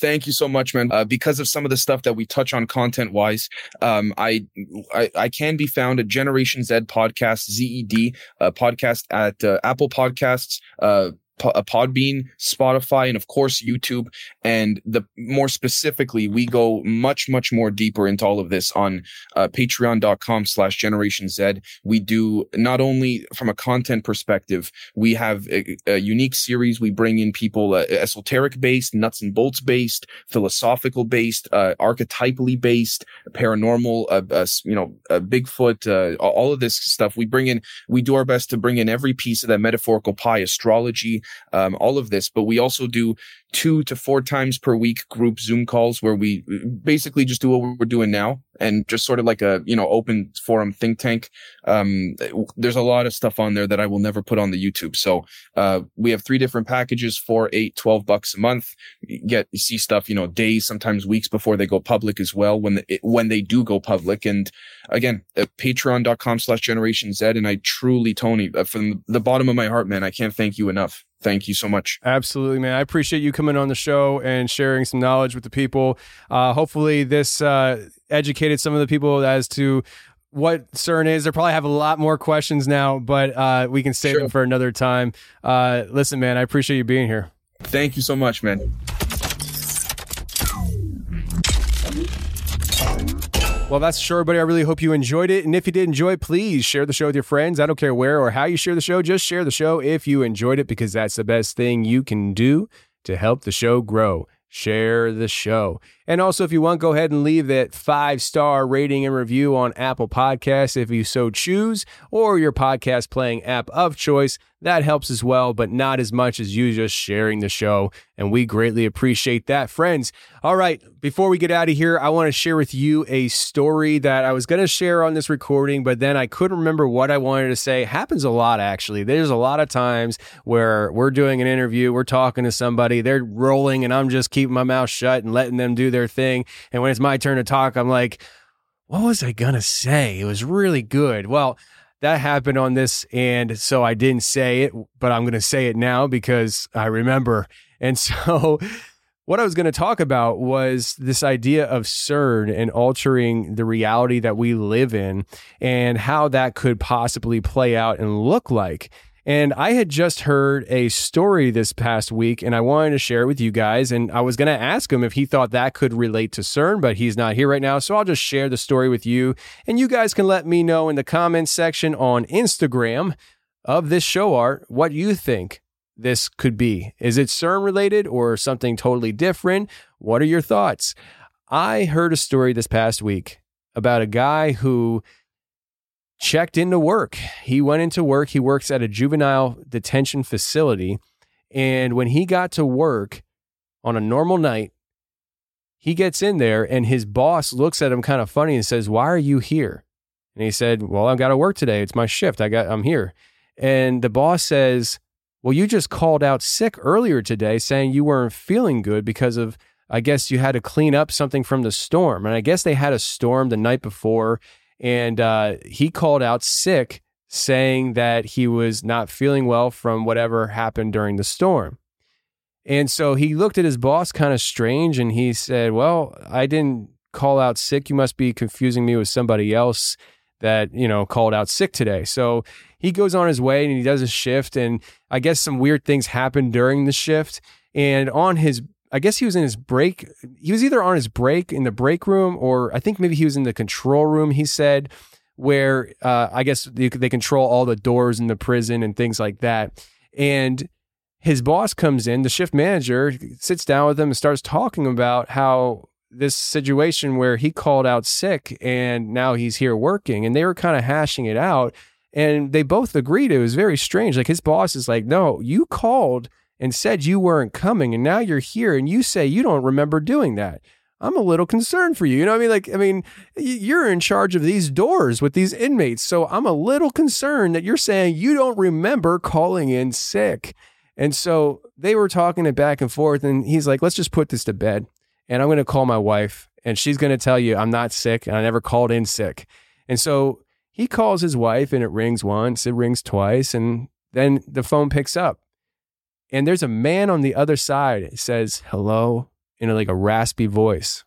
thank you so much man uh, because of some of the stuff that we touch on content wise um I, I i can be found at generation z podcast zed uh, podcast at uh, apple podcasts Po- uh, Podbean, Spotify, and of course YouTube. And the more specifically, we go much, much more deeper into all of this on uh, patreon.com slash generation Z. We do not only from a content perspective, we have a, a unique series. We bring in people uh, esoteric based, nuts and bolts based, philosophical based, uh, archetypally based, paranormal, uh, uh, you know, uh, Bigfoot, uh, all of this stuff. We bring in, we do our best to bring in every piece of that metaphorical pie, astrology, um, all of this, but we also do two to four times per week group Zoom calls where we basically just do what we're doing now and just sort of like a, you know, open forum think tank. Um, there's a lot of stuff on there that I will never put on the YouTube. So, uh, we have three different packages for eight, 12 bucks a month. You get, you see stuff, you know, days, sometimes weeks before they go public as well when, the, when they do go public. And again, patreon.com slash generation Z. And I truly, Tony, uh, from the bottom of my heart, man, I can't thank you enough thank you so much. Absolutely, man. I appreciate you coming on the show and sharing some knowledge with the people. Uh, hopefully, this uh, educated some of the people as to what CERN is. They probably have a lot more questions now, but uh, we can save Sure. them for another time. Uh, listen, man, I appreciate you being here. Thank you so much, man. Well, that's the show, everybody. I really hope you enjoyed it. And if you did enjoy it, please share the show with your friends. I don't care where or how you share the show. Just share the show if you enjoyed it because that's the best thing you can do to help the show grow. Share the show. And also, if you want, go ahead and leave that five star rating and review on Apple Podcasts if you so choose, or your podcast playing app of choice. That helps as well, but not as much as you just sharing the show. And we greatly appreciate that, friends. All right, before we get out of here, I want to share with you a story that I was going to share on this recording, but then I couldn't remember what I wanted to say. It happens a lot, actually. There's a lot of times where we're doing an interview, we're talking to somebody, they're rolling, and I'm just keeping my mouth shut and letting them do their thing. And when it's my turn to talk, I'm like, what was I going to say? It was really good. Well, that happened on this, and so I didn't say it, but I'm going to say it now because I remember. And so, what I was going to talk about was this idea of CERN and altering the reality that we live in and how that could possibly play out and look like. And I had just heard a story this past week and I wanted to share it with you guys. And I was going to ask him if he thought that could relate to CERN, but he's not here right now. So I'll just share the story with you. And you guys can let me know in the comments section on Instagram of this show art what you think this could be. Is it CERN related or something totally different? What are your thoughts? I heard a story this past week about a guy who checked into work. He went into work. He works at a juvenile detention facility. And when he got to work on a normal night, he gets in there and his boss looks at him kind of funny and says, Why are you here? And he said, Well, I've got to work today. It's my shift. I got I'm here. And the boss says, Well, you just called out sick earlier today saying you weren't feeling good because of I guess you had to clean up something from the storm. And I guess they had a storm the night before and uh, he called out sick, saying that he was not feeling well from whatever happened during the storm. And so he looked at his boss kind of strange and he said, Well, I didn't call out sick. You must be confusing me with somebody else that, you know, called out sick today. So he goes on his way and he does his shift. And I guess some weird things happened during the shift. And on his I guess he was in his break. He was either on his break in the break room, or I think maybe he was in the control room. He said, where uh, I guess they, they control all the doors in the prison and things like that. And his boss comes in, the shift manager sits down with him and starts talking about how this situation where he called out sick and now he's here working, and they were kind of hashing it out. And they both agreed it was very strange. Like his boss is like, "No, you called." And said you weren't coming and now you're here and you say you don't remember doing that. I'm a little concerned for you. You know what I mean? Like, I mean, you're in charge of these doors with these inmates. So I'm a little concerned that you're saying you don't remember calling in sick. And so they were talking it back and forth. And he's like, let's just put this to bed. And I'm going to call my wife and she's going to tell you I'm not sick and I never called in sick. And so he calls his wife and it rings once, it rings twice. And then the phone picks up and there's a man on the other side says hello in a, like a raspy voice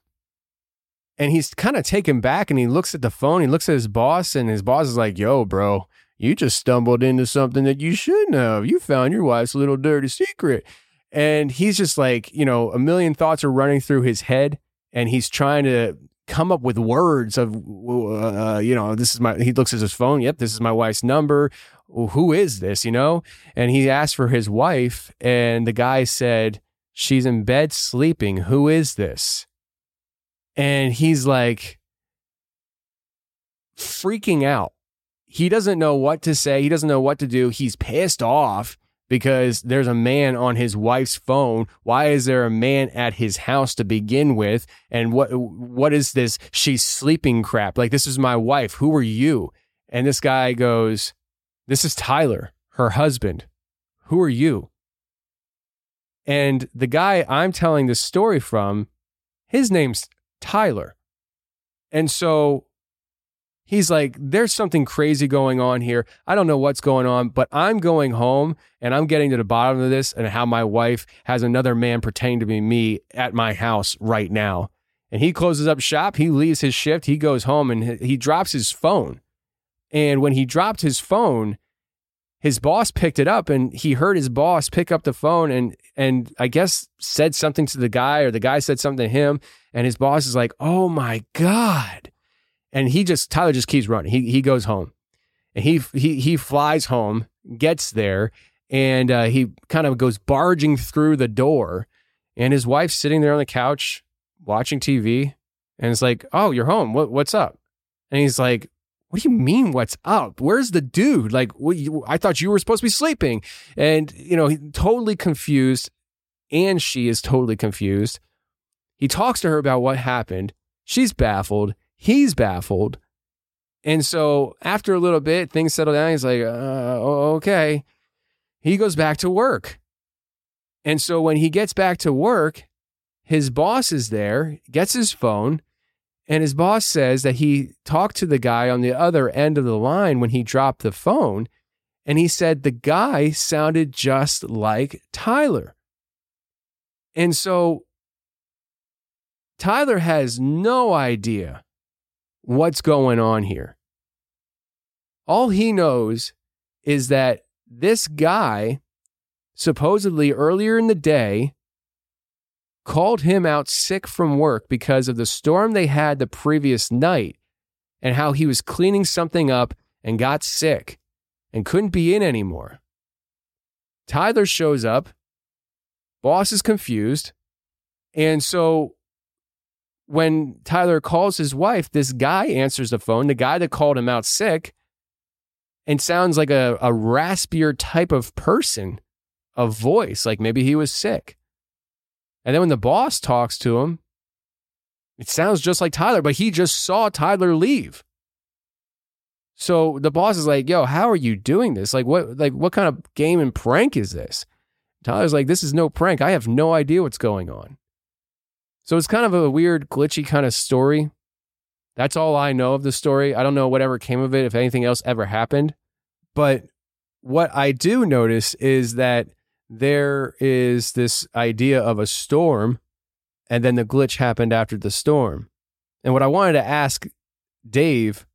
and he's kind of taken back and he looks at the phone he looks at his boss and his boss is like yo bro You just stumbled into something that you shouldn't have. You found your wife's little dirty secret. And he's just like, you know, a million thoughts are running through his head and he's trying to come up with words of, uh, you know, this is my, he looks at his phone. Yep, this is my wife's number. Who is this, you know? And he asked for his wife and the guy said, she's in bed sleeping. Who is this? And he's like freaking out. He doesn't know what to say. He doesn't know what to do. He's pissed off because there's a man on his wife's phone. Why is there a man at his house to begin with? And what what is this she's sleeping crap? Like this is my wife. Who are you? And this guy goes, "This is Tyler, her husband. Who are you?" And the guy I'm telling this story from, his name's Tyler. And so he's like, there's something crazy going on here. I don't know what's going on, but I'm going home and I'm getting to the bottom of this and how my wife has another man pretending to be me at my house right now. And he closes up shop. He leaves his shift. He goes home and he drops his phone. And when he dropped his phone, his boss picked it up and he heard his boss pick up the phone and and I guess said something to the guy or the guy said something to him and his boss is like, "Oh my god." And he just Tyler just keeps running. He he goes home. And he he he flies home, gets there and uh, he kind of goes barging through the door and his wife's sitting there on the couch watching TV and it's like, "Oh, you're home. What what's up?" And he's like, what do you mean what's up? Where's the dude? Like you, i thought you were supposed to be sleeping. And you know he's totally confused and she is totally confused. He talks to her about what happened. She's baffled. He's baffled. And so after a little bit things settle down. He's like uh, okay. He goes back to work. And so when he gets back to work his boss is there gets his phone and his boss says that he talked to the guy on the other end of the line when he dropped the phone. And he said the guy sounded just like Tyler. And so Tyler has no idea what's going on here. All he knows is that this guy, supposedly earlier in the day, called him out sick from work because of the storm they had the previous night and how he was cleaning something up and got sick and couldn't be in anymore. Tyler shows up, boss is confused, and so when Tyler calls his wife, this guy answers the phone, the guy that called him out sick, and sounds like a, a raspier type of person, a voice, like maybe he was sick. And then when the boss talks to him, it sounds just like Tyler, but he just saw Tyler leave. So the boss is like, "Yo, how are you doing this? Like what like what kind of game and prank is this?" Tyler's like, "This is no prank. I have no idea what's going on." So it's kind of a weird, glitchy kind of story. That's all I know of the story. I don't know whatever came of it, if anything else ever happened. But what I do notice is that there is this idea of a storm, and then the glitch happened after the storm. And what I wanted to ask Dave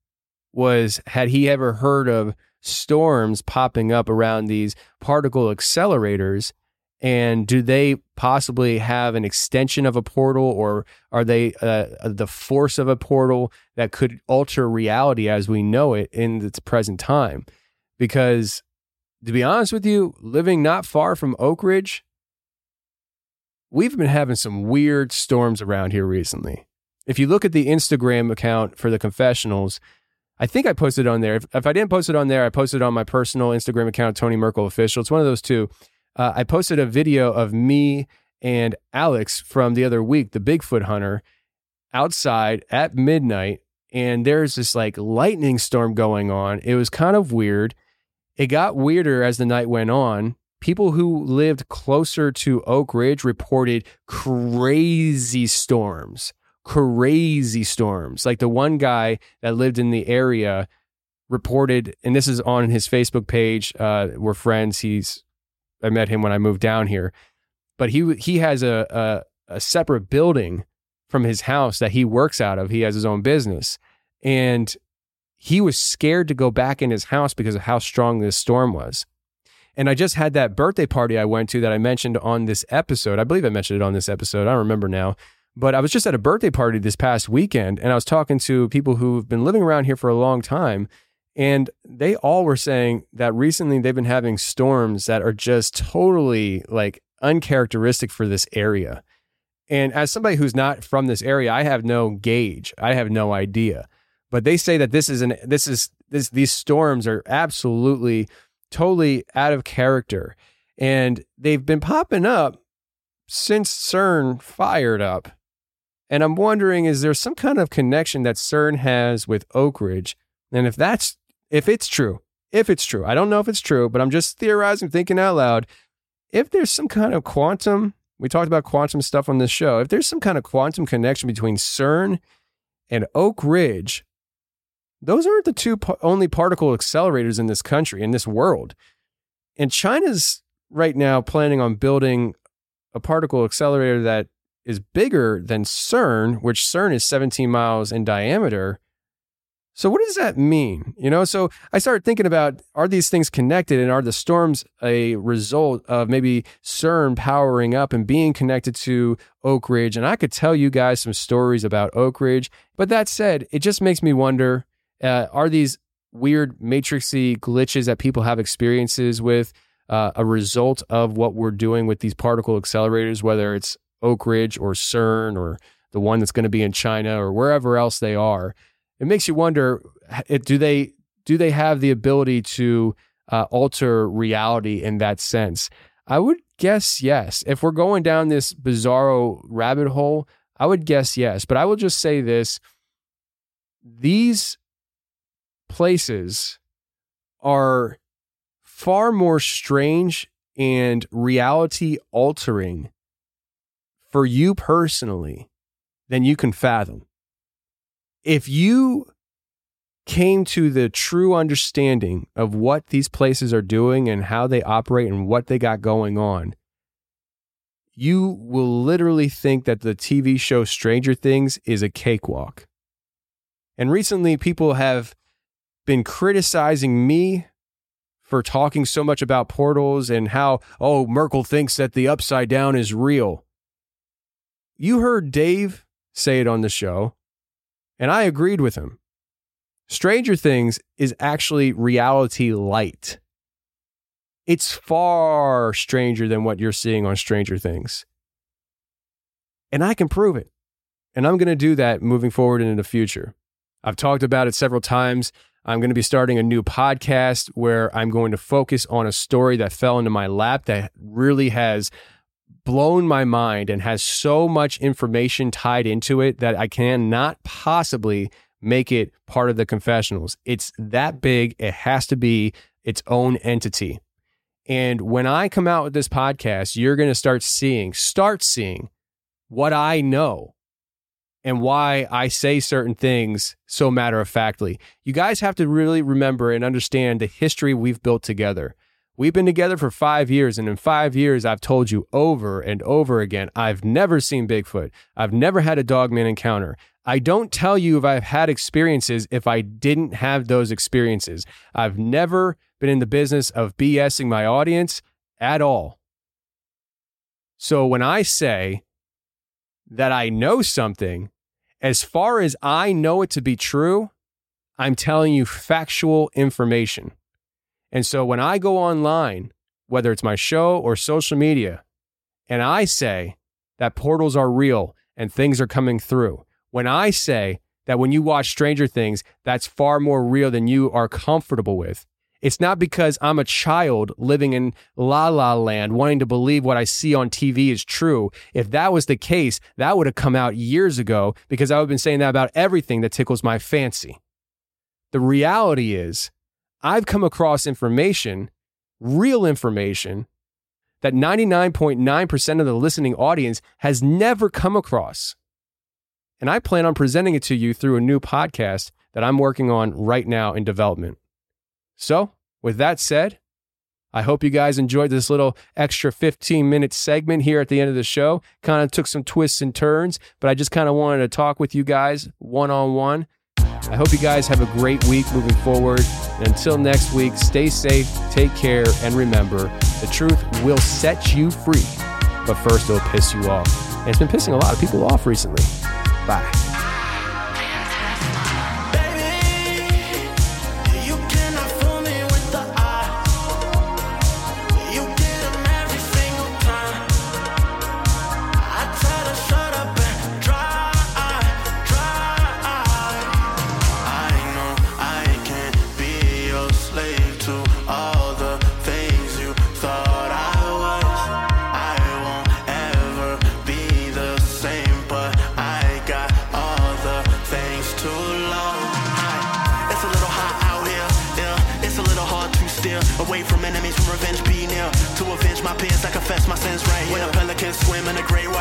was had he ever heard of storms popping up around these particle accelerators? And do they possibly have an extension of a portal, or are they uh, the force of a portal that could alter reality as we know it in its present time? Because to be honest with you, living not far from Oak Ridge, we've been having some weird storms around here recently. If you look at the Instagram account for the confessionals, I think I posted on there. If, if I didn't post it on there, I posted on my personal Instagram account, Tony Merkel Official. It's one of those two. Uh, I posted a video of me and Alex from the other week, the Bigfoot hunter, outside at midnight. And there's this like lightning storm going on. It was kind of weird. It got weirder as the night went on. People who lived closer to Oak Ridge reported crazy storms, crazy storms. Like the one guy that lived in the area reported, and this is on his Facebook page. Uh, we're friends. He's I met him when I moved down here, but he he has a, a a separate building from his house that he works out of. He has his own business, and he was scared to go back in his house because of how strong this storm was. And I just had that birthday party I went to that I mentioned on this episode. I believe I mentioned it on this episode. I don't remember now. But I was just at a birthday party this past weekend and I was talking to people who've been living around here for a long time. And they all were saying that recently they've been having storms that are just totally like uncharacteristic for this area. And as somebody who's not from this area, I have no gauge. I have no idea. But they say that this is an this is this these storms are absolutely totally out of character. And they've been popping up since CERN fired up. And I'm wondering, is there some kind of connection that CERN has with Oak Ridge? And if that's, if it's true, if it's true, I don't know if it's true, but I'm just theorizing, thinking out loud. If there's some kind of quantum, we talked about quantum stuff on this show. If there's some kind of quantum connection between CERN and Oak Ridge, those aren't the two pa- only particle accelerators in this country, in this world. And China's right now planning on building a particle accelerator that is bigger than CERN, which CERN is 17 miles in diameter. So what does that mean? You know, so I started thinking about are these things connected and are the storms a result of maybe CERN powering up and being connected to Oak Ridge? And I could tell you guys some stories about Oak Ridge, but that said, it just makes me wonder uh, are these weird matrixy glitches that people have experiences with uh, a result of what we're doing with these particle accelerators, whether it's Oak Ridge or CERN or the one that's going to be in China or wherever else they are? It makes you wonder: do they do they have the ability to uh, alter reality in that sense? I would guess yes. If we're going down this bizarro rabbit hole, I would guess yes. But I will just say this: these places are far more strange and reality altering for you personally than you can fathom. If you came to the true understanding of what these places are doing and how they operate and what they got going on, you will literally think that the TV show Stranger Things is a cakewalk. And recently, people have been criticizing me for talking so much about portals and how, oh, Merkel thinks that the upside down is real. You heard Dave say it on the show, and I agreed with him. Stranger Things is actually reality light. It's far stranger than what you're seeing on Stranger Things. And I can prove it. And I'm going to do that moving forward into the future. I've talked about it several times. I'm going to be starting a new podcast where I'm going to focus on a story that fell into my lap that really has blown my mind and has so much information tied into it that I cannot possibly make it part of the confessionals. It's that big, it has to be its own entity. And when I come out with this podcast, you're going to start seeing, start seeing what I know and why I say certain things so matter of factly. You guys have to really remember and understand the history we've built together. We've been together for five years, and in five years, I've told you over and over again I've never seen Bigfoot. I've never had a dogman encounter. I don't tell you if I've had experiences if I didn't have those experiences. I've never been in the business of BSing my audience at all. So when I say that I know something, as far as I know it to be true, I'm telling you factual information. And so when I go online, whether it's my show or social media, and I say that portals are real and things are coming through, when I say that when you watch Stranger Things, that's far more real than you are comfortable with, it's not because I'm a child living in la la land wanting to believe what I see on TV is true. If that was the case, that would have come out years ago because I would have been saying that about everything that tickles my fancy. The reality is, I've come across information, real information, that 99.9% of the listening audience has never come across. And I plan on presenting it to you through a new podcast that I'm working on right now in development. So, with that said, I hope you guys enjoyed this little extra 15 minute segment here at the end of the show. Kind of took some twists and turns, but I just kind of wanted to talk with you guys one on one. I hope you guys have a great week moving forward. And until next week, stay safe, take care, and remember the truth will set you free, but first it'll piss you off. And it's been pissing a lot of people off recently. Bye.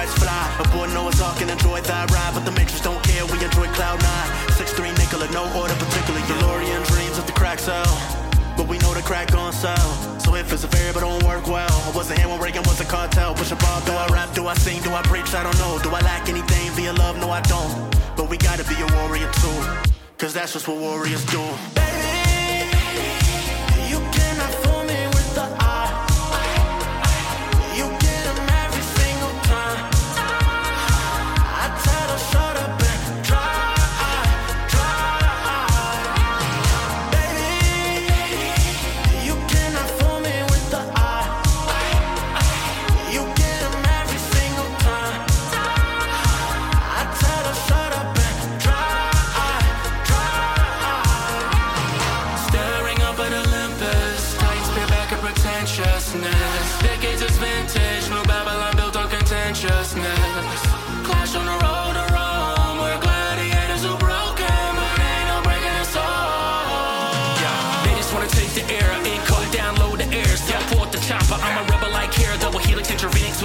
And the great whites fly, aboard Noah's Ark and enjoy that ride. But the matrix don't care, we enjoy Cloud 9. 6-3 Nicola, no order particularly. DeLorean dreams of the crack cell. But we know the crack gon' sell. So if it's a variable, don't work well. I wasn't here when Reagan was a cartel. Push a bar, do I rap, do I sing, do I preach? I don't know. Do I lack anything via love? No, I don't. But we gotta be a warrior too. Cause that's just what warriors do. You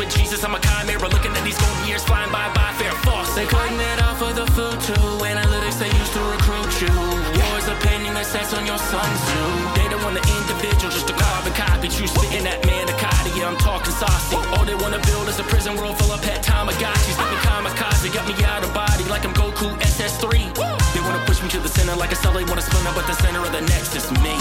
with Jesus, I'm a chimera. Looking at these golden years flying by by fair force. They cutting it off of the food too. Analytics they used to recruit you. Wars are painting their sets on your Sun Tzu. They don't want the individual, just a carbon copy. True spitting that manicotti, yeah, I'm talking saucy. All they wanna build is a prison world full of pet Tamagotchis. Let me kamikaze, They got me out of body like I'm Goku SS3. They wanna push me to the center like a cell, they wanna spin up at the center of the nexus, is me.